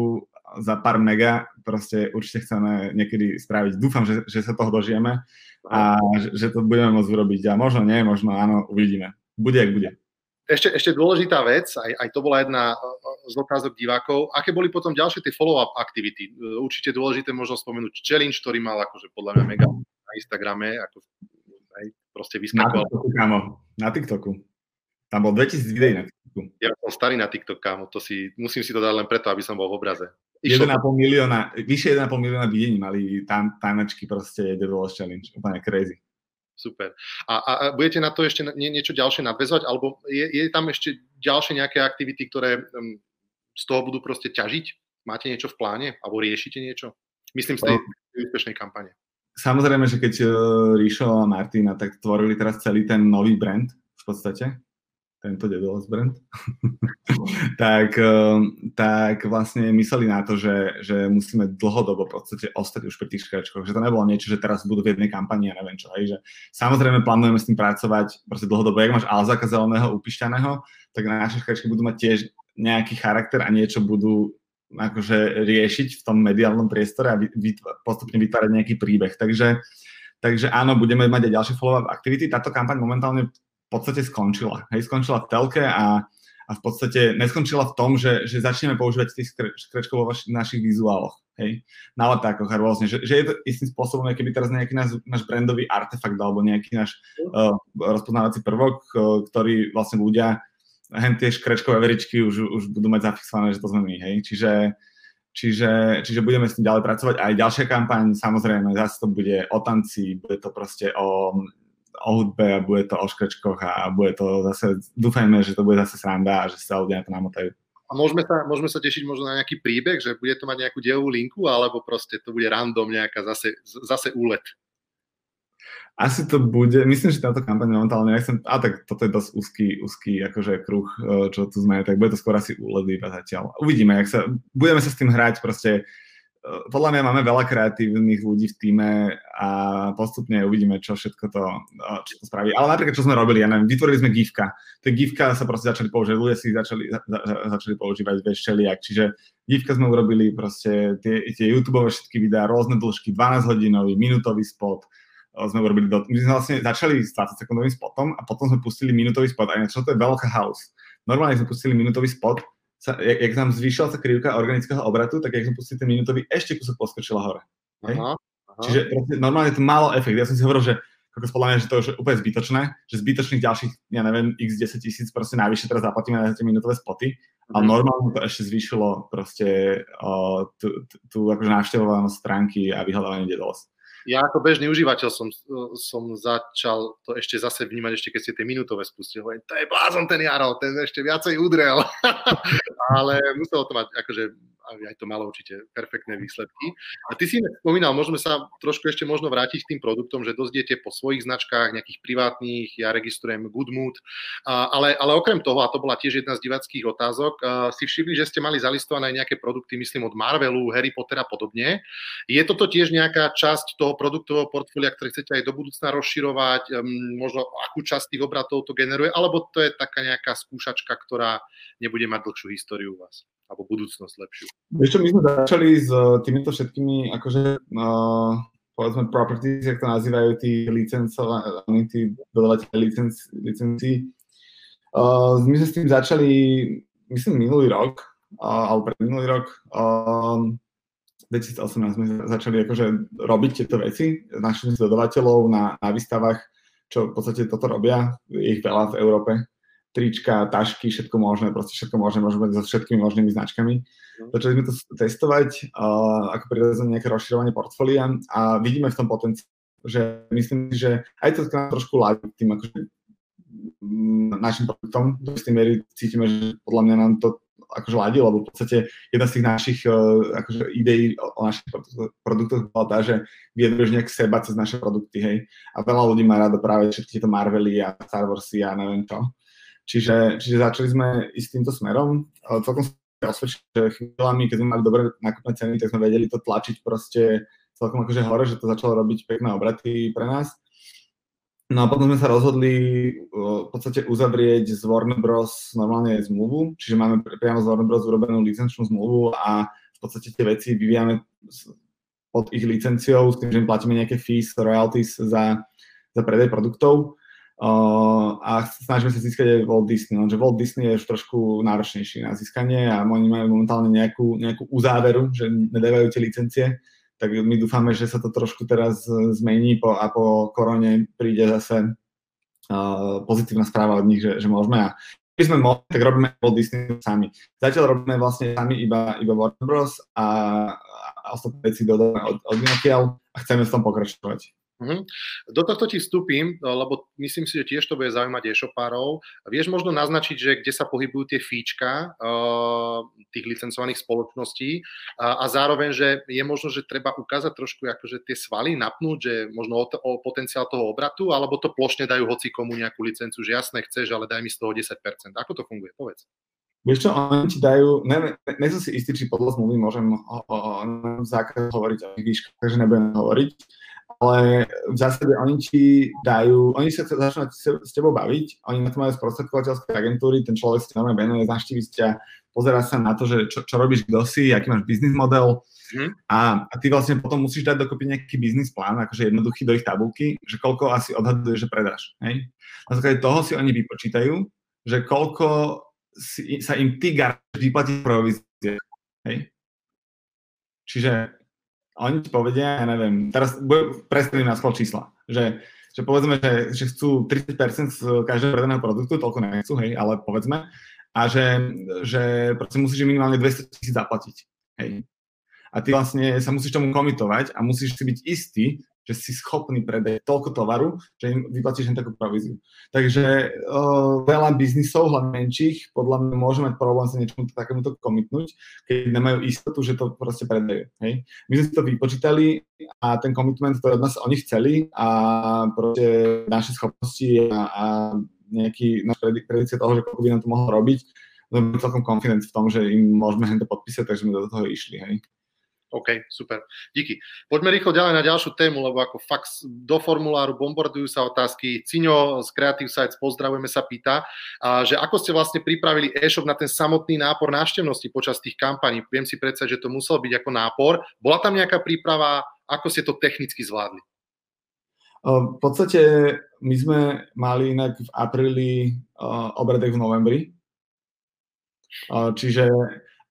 za pár mega proste určite chceme niekedy spraviť. Dúfam, že, že sa toho dožijeme a že, že to budeme môcť urobiť. A možno nie, možno áno, uvidíme. Bude, ak bude. Ešte, ešte dôležitá vec, aj, aj to bola jedna z otázok divákov, aké boli potom ďalšie tie follow-up aktivity? Určite dôležité možno spomenúť challenge, ktorý mal akože podľa mňa mega na Instagrame, ako aj proste vyskakoval. Na TikToku, kámo, na TikToku. Tam bol 2000 videí na TikToku. Ja som starý na TikTok, kámo, to si, musím si to dať len preto, aby som bol v obraze. 1,5 milióna, vyše 1,5 milióna videní mali tam tajnačky proste The Wall Challenge. Úplne crazy. Super. A, a, a budete na to ešte nie, niečo ďalšie nadvezovať? Alebo je, je tam ešte ďalšie nejaké aktivity, ktoré um, z toho budú proste ťažiť? Máte niečo v pláne? Alebo riešite niečo? Myslím z tej úspešnej kampane. Samozrejme, že keď uh, Ríšo a Martina tak tvorili teraz celý ten nový brand v podstate, tento Dedolos brand, tak, ehm, tak vlastne mysleli na to, že, že musíme dlhodobo v podstate ostať už pri tých škračkoch, že to nebolo niečo, že teraz budú v jednej kampani a neviem čo, hej, že samozrejme plánujeme s tým pracovať proste dlhodobo, jak máš Alzaka zeleného, upíšťaného, tak naše škračky budú mať tiež nejaký charakter a niečo budú akože riešiť v tom mediálnom priestore a vytv- postupne vytvárať nejaký príbeh. Takže, takže áno, budeme mať aj ďalšie follow-up aktivity. Táto kampaň momentálne podstate skončila. Hej, skončila v telke a, a v podstate neskončila v tom, že, že začneme používať tých skrečkov vo vaš, našich vizuáloch. Hej, na letákoch a rôzne. Že, že je to istým spôsobom, keby teraz nejaký náš, náš brandový artefakt alebo nejaký náš uh, rozpoznávací prvok, uh, ktorý vlastne ľudia hen tie škrečkové veričky už, už budú mať zafixované, že to sme my. Hej. Čiže, čiže, čiže budeme s tým ďalej pracovať. Aj ďalšia kampaň, samozrejme, zase to bude o tanci, bude to proste o o hudbe a bude to o škrečkoch a bude to zase, dúfajme, že to bude zase sranda a že sa ľudia na to namotajú. A môžeme sa, môžeme sa tešiť možno na nejaký príbeh, že bude to mať nejakú dielovú linku, alebo proste to bude random nejaká zase, zase úlet? Asi to bude, myslím, že táto kampaň momentálne nechcem, a tak toto je dosť úzky, úzky akože kruh, e, čo tu sme, tak bude to skôr asi úlet iba zatiaľ. Uvidíme, jak sa, budeme sa s tým hrať, proste podľa mňa máme veľa kreatívnych ľudí v týme a postupne uvidíme, čo všetko to, čo to spraví. Ale napríklad, čo sme robili, ja neviem, vytvorili sme gifka. Tie gifka sa proste začali používať, ľudia si začali, za, začali používať vieš, všelijak. Čiže gifka sme urobili proste tie, tie YouTube všetky videá, rôzne dĺžky, 12 hodinový, minútový spot, sme urobili, do, my sme vlastne začali s 20 sekundovým spotom a potom sme pustili minútový spot. A čo to je veľká house. Normálne sme pustili minútový spot sa, jak, jak tam zvýšila sa krivka organického obratu, tak jak som pustil ten minútový, ešte kúsok poskočila hore. Aha, aha. Čiže normálne to malo efekt. Ja som si hovoril, že ako podľa mňa, že to je úplne zbytočné, že zbytočných ďalších, ja neviem, x 10 tisíc proste najvyššie teraz zaplatíme na tie minútové spoty, ale mhm. normálne to ešte zvýšilo proste uh, tú, tú akože návštevovanosť stránky a vyhľadávanie dedos ja ako bežný užívateľ som, som začal to ešte zase vnímať, ešte keď ste tie minútové spustili. Hovorím, to je blázon ten Jaro, ten ešte viacej udrel. Ale muselo to mať akože aj to malo určite perfektné výsledky. A ty si spomínal, môžeme sa trošku ešte možno vrátiť k tým produktom, že dozdiete po svojich značkách, nejakých privátnych, ja registrujem Goodmood, ale, ale okrem toho, a to bola tiež jedna z divackých otázok, si všimli, že ste mali zalistované nejaké produkty, myslím od Marvelu, Harry Pottera a podobne. Je toto tiež nejaká časť toho produktového portfólia, ktoré chcete aj do budúcna rozširovať, možno akú časť tých obratov to generuje, alebo to je taká nejaká skúšačka, ktorá nebude mať dlhšiu históriu u vás? Alebo budúcnosť lepšiu. Vieš my sme začali s eh, týmito všetkými, akože, uh, povedzme, properties, jak to nazývajú tí licencovaní, tí dodávateľe licenci, licencií. Uh, my sme s tým začali, myslím, minulý rok, uh, alebo pred minulý rok. Uh, 2018 sme začali akože robiť tieto veci. Našli sme dodávateľov na, na výstavách, čo v podstate toto robia. Je ich veľa v Európe trička, tašky, všetko možné, proste všetko možné, môžeme so všetkými možnými značkami. Mm. Začali sme to testovať uh, ako prirodzene nejaké rozširovanie portfólia a vidíme v tom potenciál, že myslím, že aj to trošku ládi tým akože mm, našim produktom. Do istej miery cítime, že podľa mňa nám to akože ladí, lebo v podstate jedna z tých našich uh, akože ideí o, o našich produktoch bola tá, že vyjadruješ nejak seba cez naše produkty, hej. A veľa ľudí má rado práve všetky tieto Marvely a Star Warsy a neviem čo. Čiže, čiže začali sme ísť týmto smerom. Celkom sa osvedčili, že chvíľami, keď sme mali dobré nákupné ceny, tak sme vedeli to tlačiť proste celkom akože hore, že to začalo robiť pekné obraty pre nás. No a potom sme sa rozhodli v podstate uzavrieť z Warner Bros. normálne zmluvu, čiže máme priamo z Warner Bros. urobenú licenčnú zmluvu a v podstate tie veci vyvíjame pod ich licenciou, s tým, že im platíme nejaké fees, royalties za, za predaj produktov Uh, a snažíme sa získať aj Walt Disney, lenže Walt Disney je už trošku náročnejší na získanie a oni majú momentálne nejakú, nejakú uzáveru, že nedávajú tie licencie, tak my dúfame, že sa to trošku teraz zmení po, a po korone príde zase uh, pozitívna správa od nich, že, že môžeme a keby sme mohli, tak robíme Walt Disney sami. Zatiaľ robíme vlastne sami iba, iba Warner Bros. a, a ostatné veci dodáme od, od a chceme v tom pokračovať. Uh-huh. Do tohto ti vstúpim, lebo myslím si, že tiež to bude zaujímať e-shopárov. Vieš možno naznačiť, že kde sa pohybujú tie fíčka uh, tých licencovaných spoločností a, a zároveň, že je možno, že treba ukázať trošku akože tie svaly, napnúť, že možno o, o potenciál toho obratu, alebo to plošne dajú hoci komu nejakú licenciu, že jasné chceš, ale daj mi z toho 10%. Ako to funguje? Povedz. Vieš čo, oni ti dajú, ne, ne, ne som si istý, či podľa zmluvy môžem o, o, o zákaz hovoriť o výškach, takže nebudem hovoriť ale v zásade oni ti dajú, oni sa začnú s tebou baviť, oni na to majú sprostredkovateľské agentúry, ten človek si normálne venuje, naštívi ťa, pozera sa na to, že čo, čo robíš, kto si, aký máš biznis model mm. a, a ty vlastne potom musíš dať dokopy nejaký biznis plán, akože jednoduchý do ich tabulky, že koľko asi odhaduješ, že predáš. Hej? Na základe toho si oni vypočítajú, že koľko si, sa im ty vyplatí provízie. Hej? Čiže oni ti povedia, ja neviem, teraz predstavím na schvál čísla, že, že povedzme, že, že chcú 30% z každého predaného produktu, toľko nechcú, hej, ale povedzme, a že, že proste musíš minimálne 200 tisíc zaplatiť, hej. A ty vlastne sa musíš tomu komitovať a musíš si byť istý, že si schopný predať toľko tovaru, že im vyplatíš len takú províziu. Takže uh, veľa biznisov, hlavne menších, podľa mňa môže mať problém sa niečomu takémuto komitnúť, keď nemajú istotu, že to proste predajú. Hej? My sme si to vypočítali a ten komitment, ktorý od nás oni chceli a proste naše schopnosti a, a nejaký naša predikcia toho, že koľko by nám to mohlo robiť, sme celkom confident v tom, že im môžeme to podpísať, takže sme do toho išli. Hej? OK, super. Díky. Poďme rýchlo ďalej na ďalšiu tému, lebo ako fakt do formuláru bombardujú sa otázky. Ciňo z Creative Sites, pozdravujeme sa, pýta, a, že ako ste vlastne pripravili e-shop na ten samotný nápor návštevnosti počas tých kampaní. Viem si predstaviť, že to musel byť ako nápor. Bola tam nejaká príprava, ako ste to technicky zvládli? V podstate my sme mali inak v apríli uh, obredek v novembri. Uh, čiže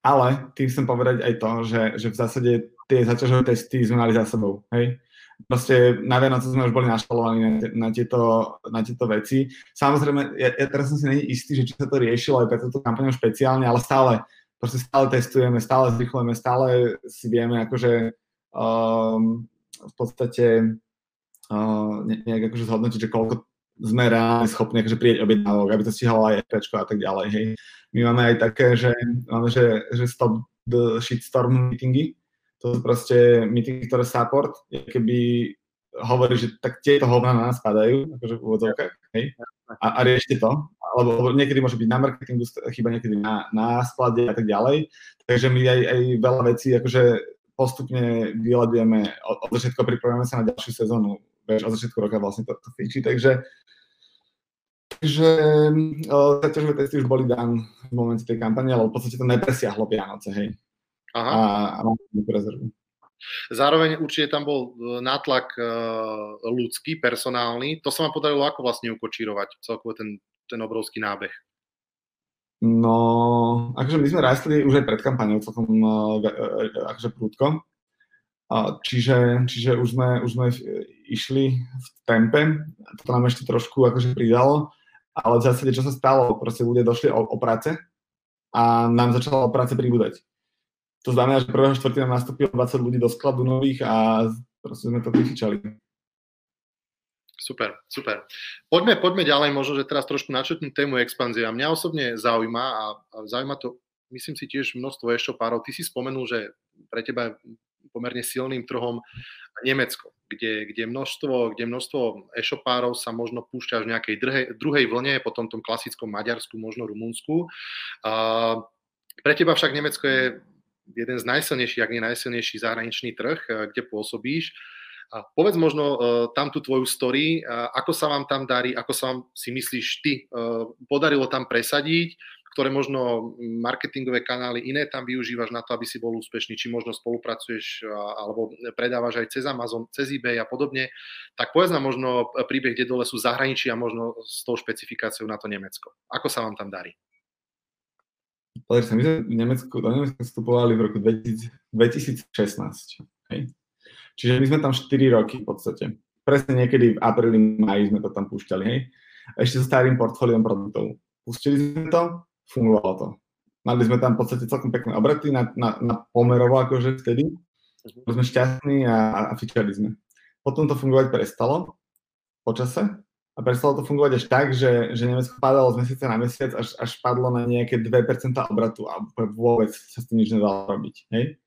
ale tým chcem povedať aj to, že, že v zásade tie zaťažové testy sme mali za sebou. Hej? Proste na Vianoce sme už boli naštalovaní na, na, tieto, na tieto veci. Samozrejme, ja, ja teraz som si není istý, že či sa to riešilo aj pre túto kampaňu špeciálne, ale stále, proste stále testujeme, stále zrychlujeme, stále si vieme akože um, v podstate uh, nejak akože zhodnotiť, že koľko sme reálne schopní akože prieť objednávok, aby to stihalo aj EPčko a tak ďalej. Hej. My máme aj také, že máme, že, že stop the shitstorm meetingy, to sú proste meetingy, ktoré support, keby hovorí, že tak tieto hovna na nás padajú, akože v úvodzovkách, hej, a, a riešte to, alebo niekedy môže byť na marketingu chyba, niekedy na, na sklade a tak ďalej, takže my aj, aj veľa vecí akože postupne vyľadujeme, od, od začiatku pripravujeme sa na ďalšiu sezónu, vieš, od začiatku roka vlastne to, to fičí, takže Takže zaťažové testy už boli dan v momente tej kampane, ale v podstate to nepresiahlo Vianoce, hej. Aha. A, a mám rezervu. Zároveň určite tam bol e, nátlak uh, ľudský, personálny. To sa vám podarilo ako vlastne ukočírovať, celkovo ten, ten obrovský nábeh? No, akože my sme rastli už aj pred kampaňou celkom uh, akože prúdko. Čiže, čiže už sme, už sme išli v tempe. To nám ešte trošku akože pridalo ale v zásade, čo sa stalo, proste ľudia došli o, o práce a nám začalo o práce pribúdať. To znamená, že prvého štvrtina nastúpilo 20 ľudí do skladu nových a proste sme to vyfičali. Super, super. Poďme, poďme ďalej, možno, že teraz trošku načetnú tému expanzia. Mňa osobne zaujíma a, a zaujíma to, myslím si tiež množstvo e-shopárov. Ty si spomenul, že pre teba pomerne silným trhom Nemecko kde, kde, množstvo, kde množstvo e-shopárov sa možno púšťa v nejakej druhej, druhej vlne, potom tom klasickom Maďarsku, možno Rumunsku. A pre teba však Nemecko je jeden z najsilnejších, ak nie najsilnejší zahraničný trh, kde pôsobíš. A povedz možno uh, tam tú tvoju story, uh, ako sa vám tam darí, ako sa vám si myslíš ty uh, podarilo tam presadiť, ktoré možno marketingové kanály iné tam využívaš na to, aby si bol úspešný, či možno spolupracuješ alebo predávaš aj cez Amazon, cez eBay a podobne, tak povedz nám možno príbeh, kde dole sú zahraničí a možno s tou špecifikáciou na to Nemecko. Ako sa vám tam darí? Pozri sa, my sme v Nemecku, do Nemecka vstupovali v roku 2016. Hej? Čiže my sme tam 4 roky v podstate. Presne niekedy v apríli, maji sme to tam púšťali. Hej? Ešte so starým portfóliom produktov. Pustili sme to, fungovalo to. Mali sme tam v podstate celkom pekné obraty na, na, na pomerovo akože vtedy. Mhm. Boli sme šťastní a, a fičali sme. Potom to fungovať prestalo počase a prestalo to fungovať až tak, že, že Nemecko padalo z mesiaca na mesiac, až, až padlo na nejaké 2% obratu a vôbec sa s tým nič nedalo robiť. Hej?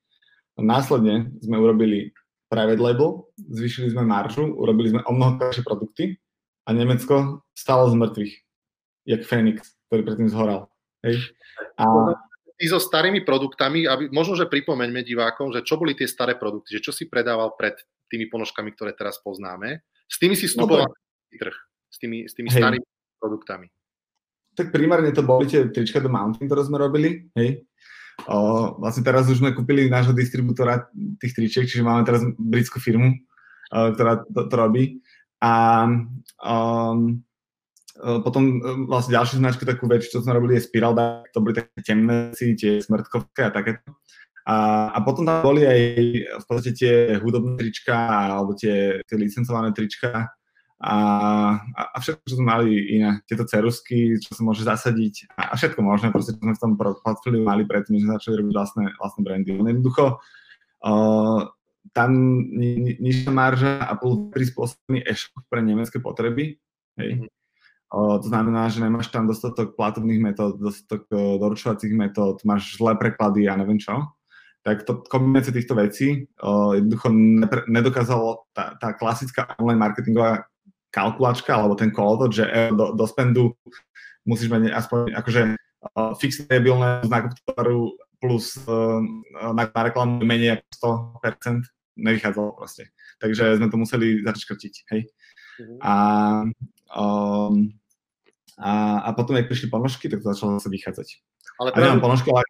A následne sme urobili private label, zvýšili sme maržu, urobili sme o mnoho krajšie produkty a Nemecko stalo z mŕtvych, jak Fénix, ktorý predtým zhoral. Hej. A... Ty so starými produktami, aby, možno, že pripomeňme divákom, že čo boli tie staré produkty, že čo si predával pred tými ponožkami, ktoré teraz poznáme. S tými si vstupoval no to... trh, s tými, s tými starými produktami. Tak primárne to boli tie trička do Mountain, ktoré sme robili. Hej. O, vlastne teraz už sme kúpili nášho distribútora tých tričiek, čiže máme teraz britskú firmu, o, ktorá to, to robí. A um, potom eh, vlastne ďalšiu značku, takú väčšiu, čo sme robili, je Spiral to boli také temné veci, tie smrtkovské a takéto. A, a potom tam boli aj v podstate tie hudobné trička alebo tie, tie licencované trička a, a, a všetko, čo sme mali iné, tieto cerusky, čo sa môže zasadiť a, a všetko možné, proste, čo sme v tom portfóliu mali predtým, že začali robiť vlastné, vlastné brandy. Jednoducho, uh, tam ni, nižšia marža a plus prispôsobený e-shop pre nemecké potreby. Hej. To znamená, že nemáš tam dostatok platobných metód, dostatok doručovacích metód, máš zlé preklady a neviem čo. Tak to, kombinácia týchto vecí jednoducho nepre, nedokázalo tá, tá klasická online marketingová kalkulačka alebo ten kolotot, že e, do, do spendu musíš mať aspoň akože fixabilné znaku tovaru plus uh, na, na reklamu menej ako 100%, nevychádzalo proste. Takže sme to museli začať škrtiť, hej. Mm-hmm. A, um, a, a potom, ak prišli ponožky, tak to začalo zase vychádzať. Ale a nemám ponožky, ale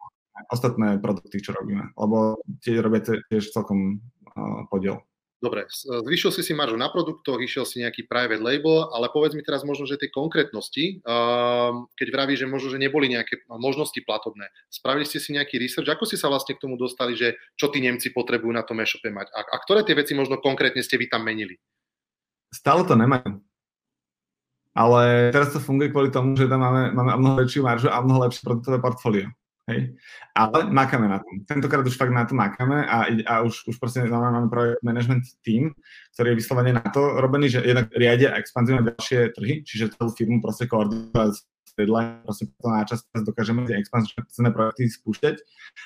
ostatné produkty, čo robíme, lebo tie robia tiež celkom uh, podiel. Dobre, zvyšil si si maržu na produktoch, išiel si nejaký private label, ale povedz mi teraz možno, že tej konkrétnosti, uh, keď vraví, že možno, že neboli nejaké možnosti platobné. Spravili ste si nejaký research, ako ste sa vlastne k tomu dostali, že čo tí Nemci potrebujú na tom e-shope mať a, a ktoré tie veci možno konkrétne ste vy tam menili? Stále to nemajú. Ale teraz to funguje kvôli tomu, že tam máme, máme mnoho väčšiu maržu a mnoho lepšie produktové portfólio. Hej. Ale makáme na tom. Tentokrát už fakt na to makáme a, a už, už proste máme projekt management team, ktorý je vyslovene na to robený, že jednak riadia a expanzujeme ďalšie trhy, čiže celú firmu proste koordinovať deadline, proste to na čas dokážeme tie expanzívne projekty spúšťať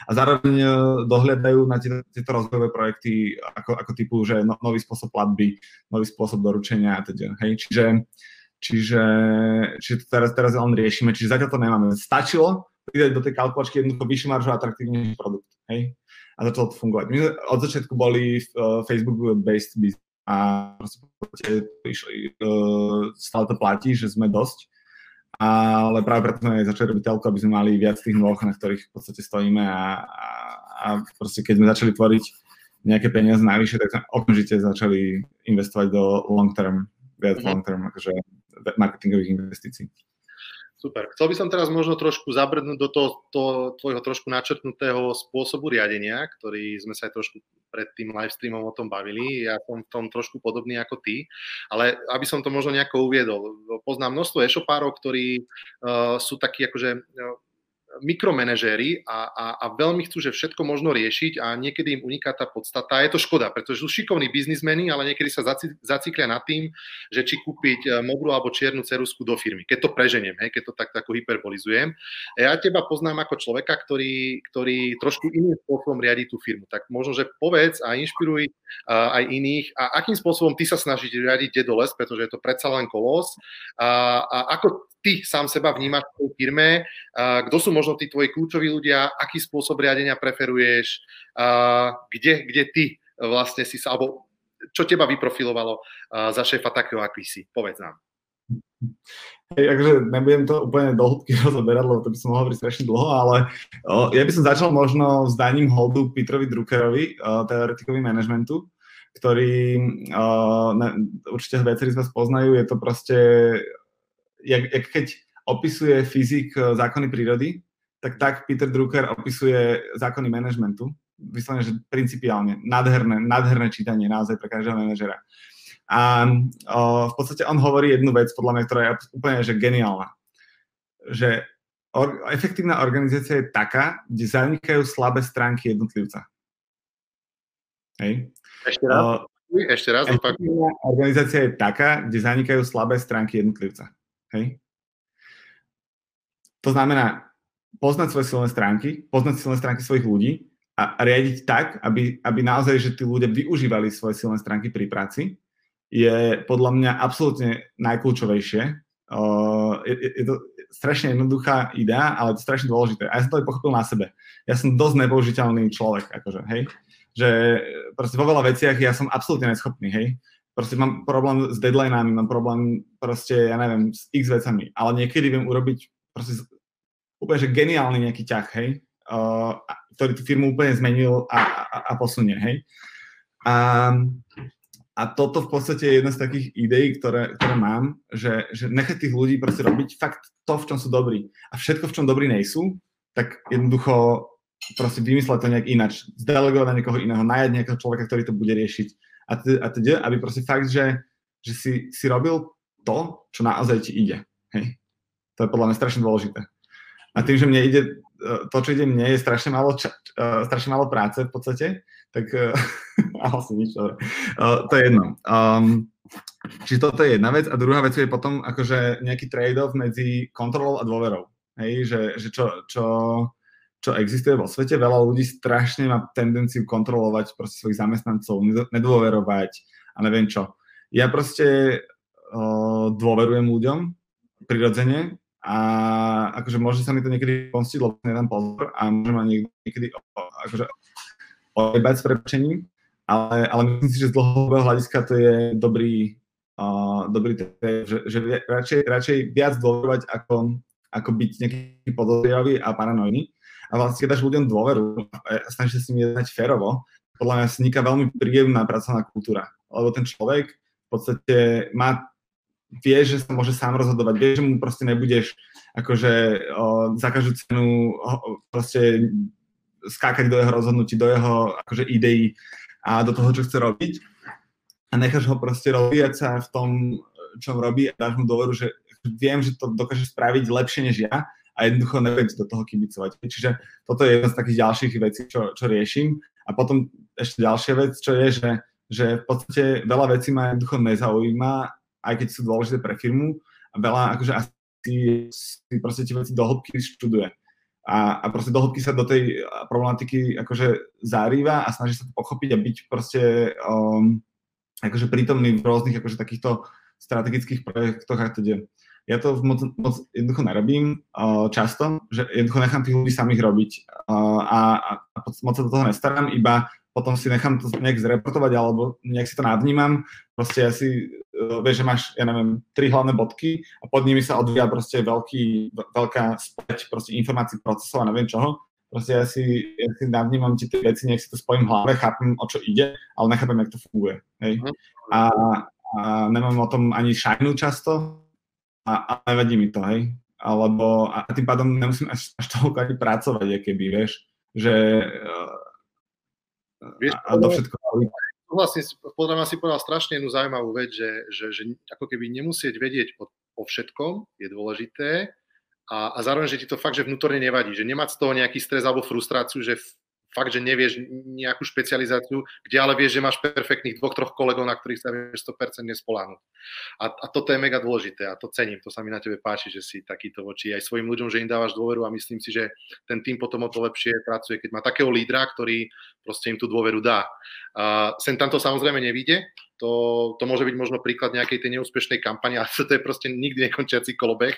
a zároveň e, dohľadajú na tieto, tieto rozvojové projekty ako, ako typu, že no, nový spôsob platby, nový spôsob doručenia a teda. Hej, čiže Čiže, čiže teraz, teraz len riešime, čiže zatiaľ to nemáme. Stačilo, pridať do tej kalkulačky jednoducho vyššiu maržu a atraktívnejší produkt. Hej? A začalo to fungovať. My od začiatku boli uh, Facebook-based business a proste išli, uh, stále to platí, že sme dosť. Ale práve preto sme začali robiť telko, aby sme mali viac tých nôh, na ktorých v podstate stojíme a, a, a proste keď sme začali tvoriť nejaké peniaze najvyššie, tak sme okamžite začali investovať do long term, viac mm-hmm. long term, akože marketingových investícií. Super. Chcel by som teraz možno trošku zabrnúť do toho, to, tvojho trošku načrtnutého spôsobu riadenia, ktorý sme sa aj trošku pred tým live streamom o tom bavili. Ja som v tom trošku podobný ako ty, ale aby som to možno nejako uviedol. Poznám množstvo e-shopárov, ktorí uh, sú takí akože uh, mikromenežéri a, a, a veľmi chcú, že všetko možno riešiť a niekedy im uniká tá podstata. Je to škoda, pretože sú šikovní biznismeni, ale niekedy sa zaci, zaciklia nad tým, že či kúpiť eh, modrú alebo čiernu cerusku do firmy. Keď to preženiem, hej, keď to tak ako hyperbolizujem. Ja teba poznám ako človeka, ktorý, ktorý trošku iným spôsobom riadi tú firmu. Tak možno, že povedz a inšpiruj uh, aj iných a akým spôsobom ty sa snažíš riadiť Dedoles, pretože je to predsa len kolos a, a ako ty sám seba vnímaš v tej firme, kto sú možno tí tvoji kľúčoví ľudia, aký spôsob riadenia preferuješ, kde, kde ty vlastne si sa, alebo čo teba vyprofilovalo za šéfa takého, aký si? Povedz nám. Hej, akože nebudem to úplne do hĺbky rozoberať, lebo to by som mohol hovoriť strašne dlho, ale o, ja by som začal možno s daním holdu Petrovi Druckerovi, o, teoretikovi manažmentu, ktorý o, ne, určite viacerí z vás poznajú, je to proste jak, jak keď opisuje fyzik e, zákony prírody, tak tak Peter Drucker opisuje zákony manažmentu. Vyslovene, že principiálne, nádherné, nádherné čítanie naozaj pre každého manažera. A o, v podstate on hovorí jednu vec, podľa mňa, ktorá je úplne že geniálna. Že or, efektívna organizácia je taká, kde zanikajú slabé stránky jednotlivca. Hej. Ešte raz, o, ešte raz Efektívna organizácia je taká, kde zanikajú slabé stránky jednotlivca. Hej? To znamená poznať svoje silné stránky, poznať silné stránky svojich ľudí a riadiť tak, aby, aby naozaj, že tí ľudia využívali svoje silné stránky pri práci, je podľa mňa absolútne najkľúčovejšie. Uh, je, je to strašne jednoduchá idea, ale to strašne dôležité. A ja som to aj pochopil na sebe. Ja som dosť nepoužiteľný človek, akože, hej. Že proste vo veľa veciach ja som absolútne neschopný, hej proste mám problém s deadlineami, mám problém proste, ja neviem, s x vecami, ale niekedy viem urobiť proste úplne, že geniálny nejaký ťah, hej, uh, ktorý tú firmu úplne zmenil a, a, a posunie, hej. A, a toto v podstate je jedna z takých ideí, ktoré, ktoré mám, že, že nechať tých ľudí proste robiť fakt to, v čom sú dobrí. A všetko, v čom dobrí nejsú, tak jednoducho proste vymysleť to nejak inač. Zdelegovať na niekoho iného, najať nejakého človeka, ktorý to bude riešiť a, t- a teda, aby proste fakt, že, že si, si robil to, čo naozaj ti ide. Hej? To je podľa mňa strašne dôležité. A tým, že mne ide, e, to, čo ide mne, je strašne málo, ča, uh, strašne málo práce v podstate, tak uh, asi nič, dobre. To je jedno. Um, čiže toto je jedna vec. A druhá vec je potom akože nejaký trade-off medzi kontrolou a dôverou. Hej, že, že čo, čo, čo existuje vo svete. Veľa ľudí strašne má tendenciu kontrolovať proste svojich zamestnancov, nedôverovať a neviem čo. Ja proste dôverujem ľuďom prirodzene a akože môže sa mi to niekedy pomstiť, lebo nedám pozor a môže ma niekedy akože ojebať s prepčením, ale, ale myslím si, že z dlhodobého hľadiska to je dobrý, uh, dobrý že, že radšej, radšej viac dôverovať, ako, ako byť nejaký podozrievavý a paranoidný. A vlastne, keď dáš ľuďom dôveru a snažíš sa s nimi jednať férovo, podľa mňa vzniká veľmi príjemná pracovná kultúra. Lebo ten človek v podstate má vie, že sa môže sám rozhodovať, vie, že mu proste nebudeš akože o, za každú cenu o, proste skákať do jeho rozhodnutí, do jeho akože ideí a do toho, čo chce robiť a necháš ho proste rozvíjať sa v tom, čo robí a dáš mu dôveru, že viem, že to dokáže spraviť lepšie než ja a jednoducho nebudem do toho kibicovať. Čiže toto je jedna z takých ďalších vecí, čo, čo riešim. A potom ešte ďalšia vec, čo je, že, že v podstate veľa vecí ma jednoducho nezaujíma aj keď sú dôležité pre firmu a veľa akože asi si proste tie veci do hĺbky študuje. A, a proste do hĺbky sa do tej problematiky akože zarýva a snaží sa to pochopiť a byť proste um, akože prítomný v rôznych akože takýchto strategických projektoch a teda. Ja to moc, moc jednoducho nerobím uh, často, že jednoducho nechám tých ľudí samých robiť uh, a, a moc sa do toho nestarám, iba potom si nechám to nejak zreportovať alebo nejak si to nadvnímam. Proste ja si, uh, vieš, že máš, ja neviem, tri hlavné bodky a pod nimi sa odvíja proste veľký, veľká späť proste informácií, procesov a neviem čoho. Proste ja si, ja si navnímam ti tie veci, nech si to spojím v hlave, chápem, o čo ide, ale nechápem, jak to funguje. Hej? Mhm. A, a nemám o tom ani šajnu často a, a nevadí mi to, hej? Alebo, a tým pádom nemusím až, až toľko ani pracovať, keby, vieš, že uh, Vieš, a, a do všetko. Vlastne, podľa mňa si povedal strašne jednu zaujímavú vec, že, že, že ako keby nemusieť vedieť o, o všetkom je dôležité a, a zároveň, že ti to fakt, že vnútorne nevadí, že nemať z toho nejaký stres alebo frustráciu, že fakt, že nevieš nejakú špecializáciu, kde ale vieš, že máš perfektných dvoch, troch kolegov, na ktorých sa vieš 100% nespoláhnuť. A, a toto je mega dôležité a to cením, to sa mi na tebe páči, že si takýto voči aj svojim ľuďom, že im dávaš dôveru a myslím si, že ten tým potom o to lepšie pracuje, keď má takého lídra, ktorý proste im tú dôveru dá. A sem tam to samozrejme nevíde, to, to môže byť možno príklad nejakej tej neúspešnej kampane, ale to je proste nikdy nekončiaci kolobeh.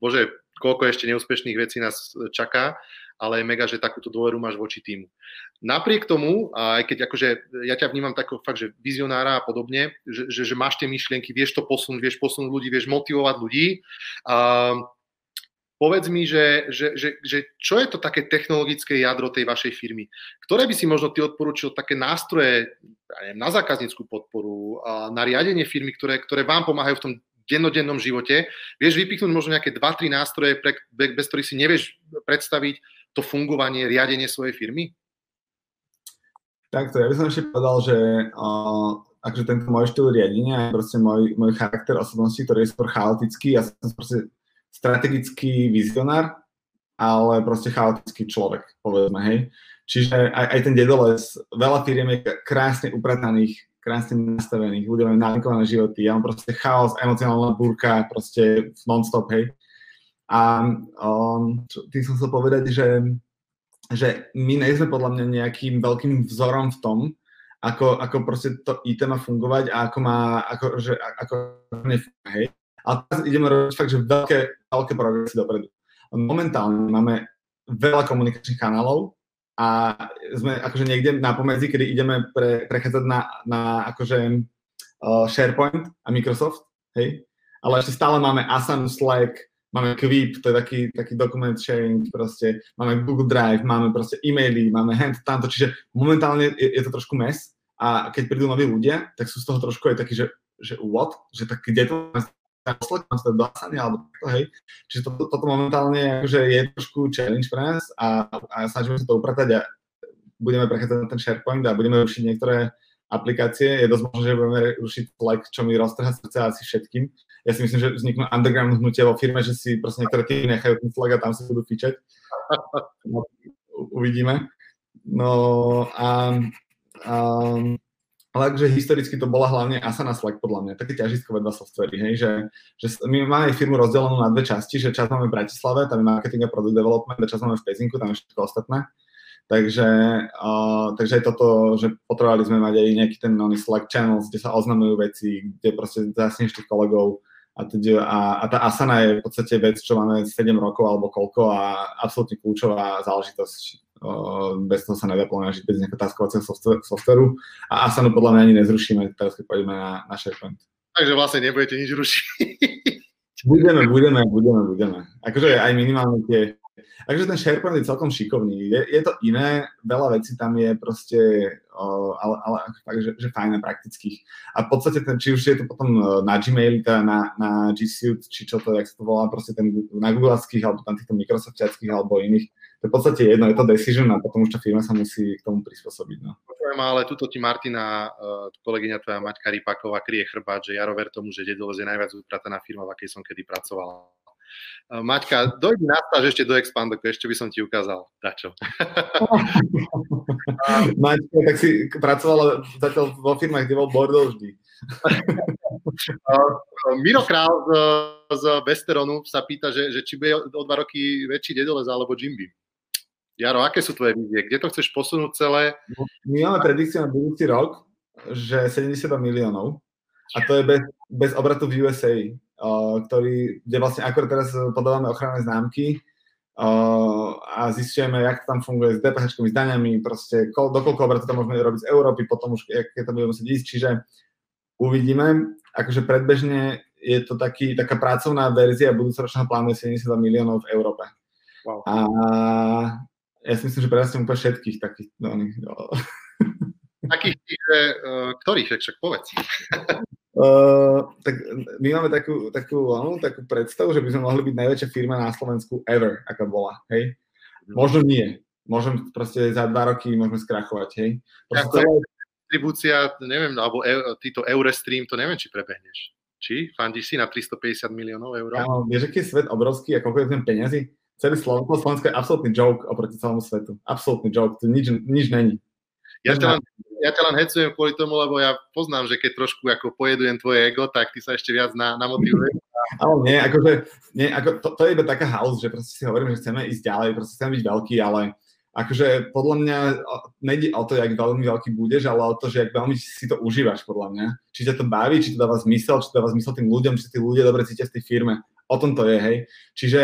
Bože, koľko ešte neúspešných vecí nás čaká ale je mega, že takúto dôveru máš voči týmu. Napriek tomu, aj keď akože ja ťa vnímam tako fakt, že vizionára a podobne, že, že, že máš tie myšlienky, vieš to posunúť, vieš posunúť ľudí, vieš motivovať ľudí. A povedz mi, že, že, že, že čo je to také technologické jadro tej vašej firmy? Ktoré by si možno ty odporúčil také nástroje ja neviem, na zákazníckú podporu, na riadenie firmy, ktoré, ktoré vám pomáhajú v tom dennodennom živote. Vieš vypichnúť možno nejaké 2-3 nástroje, pre, bez ktorých si nevieš predstaviť to fungovanie, riadenie svojej firmy? Takto, ja by som ešte povedal, že uh, akože tento môj štýl riadenia je proste môj, môj charakter osobnosti, ktorý je skôr chaotický. Ja som proste strategický vizionár, ale proste chaotický človek, povedzme, hej. Čiže aj, aj ten dedoles, veľa firiem je krásne uprataných, krásne nastavených, ľudia majú navykované životy, ja mám proste chaos, emocionálna búrka, proste non-stop, hej. A um, tým som chcel povedať, že, že my nejsme podľa mňa nejakým veľkým vzorom v tom, ako, ako proste to IT má fungovať a ako má, ako, že, ako nefunguje, hej. Ale teraz ideme robiť fakt, že veľké, veľké progresy dopredu. Momentálne máme veľa komunikačných kanálov a sme akože niekde na pomedzi, kedy ideme pre, prechádzať na, na akože uh, SharePoint a Microsoft, hej. Ale ešte stále máme Asana, Slack, máme Quip, to je taký, taký document sharing, proste máme Google Drive, máme proste e-maily, máme hand tamto, čiže momentálne je, je to trošku mes a keď prídu noví ľudia, tak sú z toho trošku aj taký, že, že what? Že tak kde to Mám to do alebo to, hej. Čiže to, toto momentálne akože je trošku challenge pre nás a, a snažíme sa to upratať a budeme prechádzať na ten SharePoint a budeme rušiť niektoré aplikácie. Je dosť možné, že budeme rušiť Slack, čo mi roztrhá srdce asi všetkým ja si myslím, že vzniknú underground hnutia vo firme, že si proste niektoré týmy nechajú ten flag a tam si budú fičať. No, uvidíme. No a, a ale historicky to bola hlavne Asana Slack podľa mňa, také ťažiskové dva softvery, hej, že, že my máme firmu rozdelenú na dve časti, že časť máme v Bratislave, tam je marketing a product development, a časť máme v Pezinku, tam je všetko ostatné. Takže, uh, takže aj toto, že potrebovali sme mať aj nejaký ten oný Slack channels, kde sa oznamujú veci, kde proste zasneš tých kolegov A, teď, a, a tá Asana je v podstate vec, čo máme 7 rokov alebo koľko a absolútne kľúčová záležitosť. Bez toho sa nedá plne žiť, bez nejakého taskovacieho softveru. A Asanu podľa mňa ani nezrušíme, teraz keď pôjdeme na, na SharePoint. Takže vlastne nebudete nič rušiť. Budeme, budeme, budeme, budeme. Akože aj minimálne tie Takže ten SharePoint je celkom šikovný. Je, je to iné, veľa vecí tam je proste, o, ale, ale fakt, že, že fajné, praktických. A v podstate, ten, či už je to potom e, na Gmail, teda na, na G Suite, či čo to, jak sa to volá, proste ten na Googleských, alebo tam týchto Microsoftiackých, alebo iných, to je v podstate jedno, je to decision a potom už tá firma sa musí k tomu prispôsobiť. No. Počujem, ale tuto ti Martina, uh, kolegyňa tvoja Maťka Rypaková, krie chrbát, že Jaro ver tomu, že Dedolos je najviac uprataná firma, v akej som kedy pracovala. Maťka, dojdi na stáž ešte do Expandoku, ešte by som ti ukázal dačo. Maťka, tak si pracovala zatiaľ vo firmách, kde bol bordel vždy. Miro Král z, z Westeronu sa pýta, že, že či bude o dva roky väčší Dedolez alebo Jimby. Jaro, aké sú tvoje vízie? Kde to chceš posunúť celé? My máme predikciu na budúci rok, že 72 miliónov a to je bez, bez obratu v USA ktorý, kde vlastne akorát teraz podávame ochranné známky a zistujeme, jak to tam funguje s DPH, s daňami, proste dokoľko obratu to môžeme robiť z Európy, potom už keď to budeme musieť ísť, čiže uvidíme. Akože predbežne je to taký, taká pracovná verzia budúcoročného plánu 72 miliónov v Európe. Wow. A ja si myslím, že prerastiem úplne všetkých takých. No, no. Takých, že, uh, ktorých, však povedz. Uh, tak my máme takú, takú, ano, takú predstavu, že by sme mohli byť najväčšia firma na Slovensku ever, aká bola, hej? Mhm. Možno nie. Môžem proste za dva roky môžeme skrachovať, hej? Ja, to je... Distribúcia, neviem, alebo e, týto Eurestream, to neviem, či prebehneš. Či? Fandíš si na 350 miliónov eur? Áno, vieš, aký je svet obrovský a koľko je ten peniazy? Celý Slovensko, Slovensko je absolútny joke oproti celému svetu. Absolútny joke, to nič, nič není. Ja ťa, len, ja ťa len hecujem kvôli tomu, lebo ja poznám, že keď trošku ako pojedujem tvoje ego, tak ty sa ešte viac na, namotivuješ. Ale nie, akože, nie, ako, to, to, je iba taká house, že proste si hovorím, že chceme ísť ďalej, proste chceme byť veľký, ale akože podľa mňa nejde o to, jak veľmi veľký budeš, ale o to, že jak veľmi si to užívaš, podľa mňa. Či ťa to baví, či to dáva zmysel, či to dáva zmysel tým ľuďom, či tí ľudia dobre cítia v tej firme. O tom to je, hej. Čiže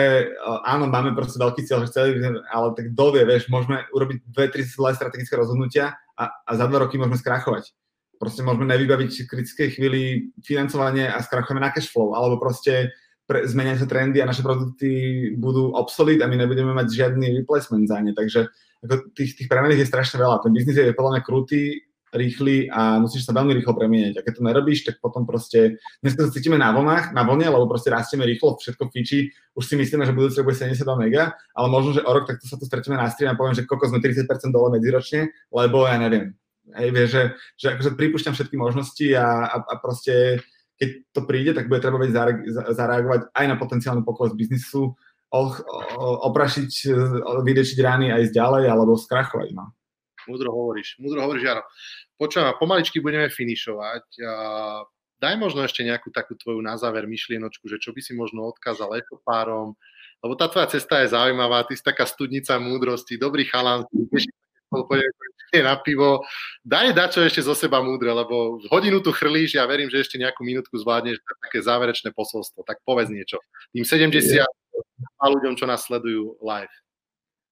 áno, máme proste veľký cieľ, že chceli, ale tak dovie, vieš, môžeme urobiť dve, tri zlé strategické rozhodnutia a, a za dva roky môžeme skrachovať. Proste môžeme nevybaviť v kritickej chvíli financovanie a skrachujeme na cash flow, alebo proste pre, zmenia sa trendy a naše produkty budú obsolete a my nebudeme mať žiadny replacement za ne. Takže ako tých, tých premených je strašne veľa. Ten biznis je podľa mňa krutý, rýchly a musíš sa veľmi rýchlo premieňať. A keď to nerobíš, tak potom proste, dneska sa cítime na vlnách, na vlne, lebo proste rastieme rýchlo, všetko fičí, už si myslíme, že budúci rok bude 72 mega, ale možno, že o rok takto sa tu stretíme na stream a poviem, že koľko sme 30% dole medziročne, lebo ja neviem. Hej, vie, že, že akože pripúšťam všetky možnosti a, a, a proste keď to príde, tak bude treba zareagovať aj na potenciálny pokles biznisu, oprašiť, vydiečiť rány a ísť ďalej, alebo skrachovať. No. Múdro hovoríš, múdro hovoríš, Jaro. Počujem, pomaličky budeme finišovať. Daj možno ešte nejakú takú tvoju na záver myšlienočku, že čo by si možno odkázal párom, lebo tá tvoja cesta je zaujímavá, ty si taká studnica múdrosti, dobrý chalán, na pivo. Daj dačo ešte zo seba múdre, lebo hodinu tu chrlíš, ja verím, že ešte nejakú minútku zvládneš také záverečné posolstvo. Tak povedz niečo. Tým 70 ľuďom, čo nás sledujú live.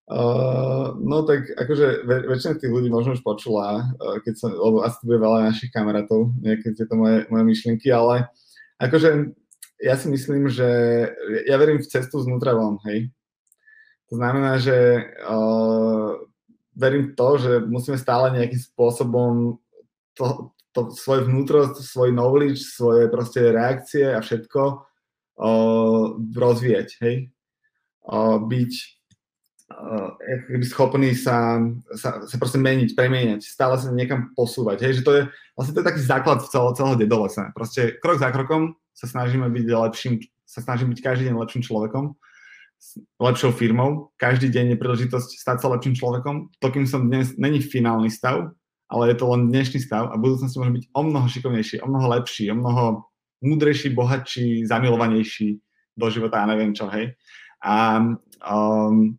Uh, no tak akože väč- väčšina tých ľudí možno už počula, uh, keď som, lebo asi bude veľa našich kamarátov, nejaké tieto moje, moje myšlienky, ale akože ja si myslím, že ja verím v cestu znútra von, hej. To znamená, že uh, verím v to, že musíme stále nejakým spôsobom to, to svoje vnútro, svoj knowledge, svoje proste reakcie a všetko uh, rozvíjať, hej. Uh, byť schopný sa, sa, sa proste meniť, premieňať, stále sa niekam posúvať. Hej? Že to je, vlastne to je taký základ celého, celého dedolesa. Proste krok za krokom sa snažíme byť lepším, sa snažíme byť každý deň lepším človekom, lepšou firmou. Každý deň je príležitosť stať sa lepším človekom. To, kým som dnes, není finálny stav, ale je to len dnešný stav a v budúcnosti môže byť o mnoho šikovnejší, o mnoho lepší, o mnoho múdrejší, bohatší, zamilovanejší do života, ja neviem čo, hej. A um,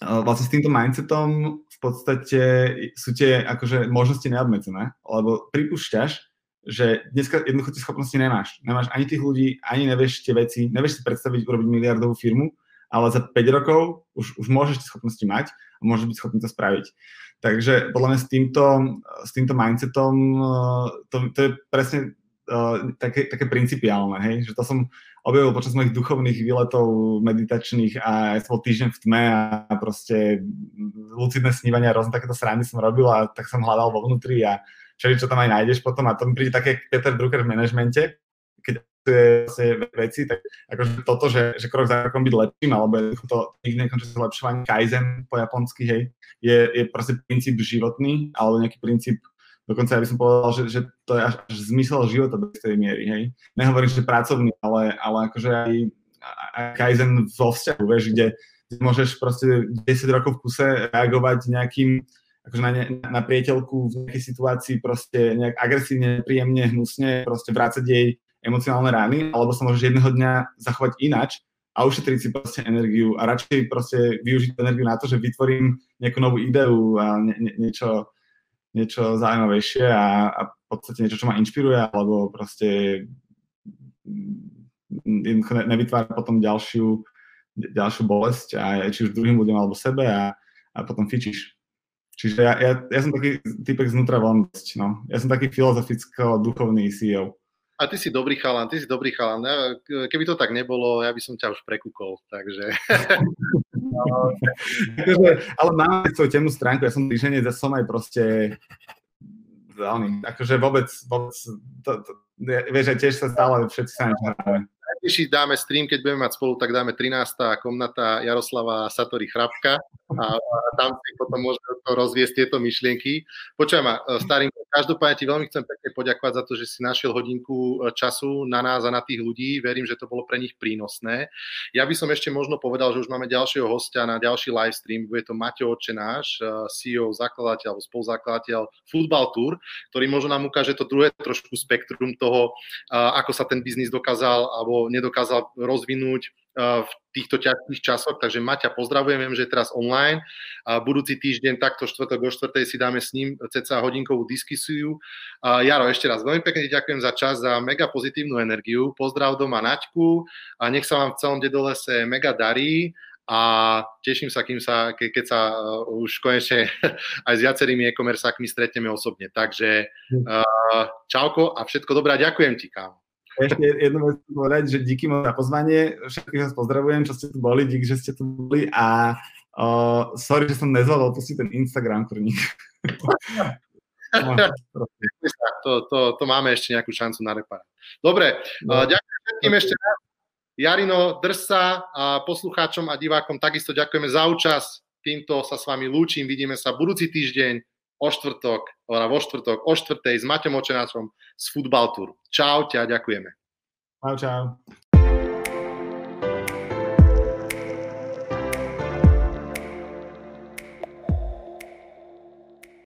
vlastne s týmto mindsetom v podstate sú tie akože možnosti neobmedzené, lebo pripúšťaš, že dneska jednoducho tie schopnosti nemáš. Nemáš ani tých ľudí, ani nevieš tie veci, nevieš si predstaviť urobiť miliardovú firmu, ale za 5 rokov už, už môžeš tie schopnosti mať a môžeš byť schopný to spraviť. Takže podľa mňa s týmto, s týmto mindsetom to, to je presne uh, také, také principiálne, hej? že to som objavil počas mojich duchovných výletov meditačných a ja som bol týždeň v tme a proste lucidné snívania, rôzne takéto srandy som robil a tak som hľadal vo vnútri a všeli, čo tam aj nájdeš potom. A to mi príde také Peter Drucker v manažmente, keď je veci, tak akože toto, že, že krok za krokom byť lepším, alebo to nekončí zlepšovanie Kaizen po japonsky, hej, je, je proste princíp životný, alebo nejaký princíp Dokonca ja by som povedal, že, že to je až, až zmysel života do tej miery, hej. Nehovorím, že pracovný, ale, ale akože aj, aj Kaizen vo vzťahu, vieš, kde môžeš proste 10 rokov v kuse reagovať nejakým akože na, ne, na priateľku v nejakej situácii proste nejak agresívne, príjemne, hnusne, proste vrácať jej emocionálne rány, alebo sa môžeš jedného dňa zachovať inač a ušetriť si proste energiu a radšej proste využiť energiu na to, že vytvorím nejakú novú ideu a nie, nie, niečo, niečo zaujímavejšie a, a v podstate niečo, čo ma inšpiruje, alebo proste jednoducho nevytvára potom ďalšiu, ďalšiu bolesť, a, či už druhým ľuďom alebo sebe a, a potom fičíš. Čiže ja, ja, ja som taký typek znútra von, no. Ja som taký filozoficko-duchovný CEO. A ty si dobrý chalan, ty si dobrý chalan. Keby to tak nebolo, ja by som ťa už prekúkol, takže... akože, ale máme svoju temnú stránku, ja som týženec ja som aj proste veľmi, akože vôbec, vôbec to, to, vieš, aj tiež sa stále všetci sa niečo najbližší dáme stream, keď budeme mať spolu, tak dáme 13. komnata Jaroslava Satori Chrapka a, a tam si potom môžeme rozviesť tieto myšlienky. Počujem ma, e, starým, každopádne ti veľmi chcem pekne poďakovať za to, že si našiel hodinku e, času na nás a na tých ľudí. Verím, že to bolo pre nich prínosné. Ja by som ešte možno povedal, že už máme ďalšieho hostia na ďalší live stream. Bude to Mateo Očenáš, e, CEO, zakladateľ alebo spoluzakladateľ Football Tour, ktorý možno nám ukáže to druhé trošku spektrum toho, ako sa ten biznis dokázal alebo nedokázal rozvinúť v týchto ťažkých časoch, takže Maťa pozdravujem, viem, že je teraz online a budúci týždeň takto štvrtok o štvrtej si dáme s ním ceca hodinkovú diskusiu. Jaro, ešte raz veľmi pekne ďakujem za čas, za mega pozitívnu energiu, pozdrav doma Naťku a nech sa vám v celom dedolese mega darí a teším sa, kým sa, ke, keď sa uh, už konečne aj s viacerými e-commerceákmi stretneme osobne. Takže uh, čauko a všetko dobré a ďakujem ti, kámo. Ešte jednu vec povedať, že díky moc za pozvanie, všetkých vás pozdravujem, čo ste tu boli, díky, že ste tu boli a uh, sorry, že som nezvládol pustiť ten Instagram krník. to, to, to máme ešte nejakú šancu na reparát. Dobre, uh, ďakujem všetkým ešte raz. Jarino, drž sa a poslucháčom a divákom takisto ďakujeme za účasť. Týmto sa s vami lúčim, vidíme sa budúci týždeň o štvrtok, vo štvrtok o štvrtej s Maťom Očenáčom z Football Tour. Čau, ťa ďakujeme. Čau, čau.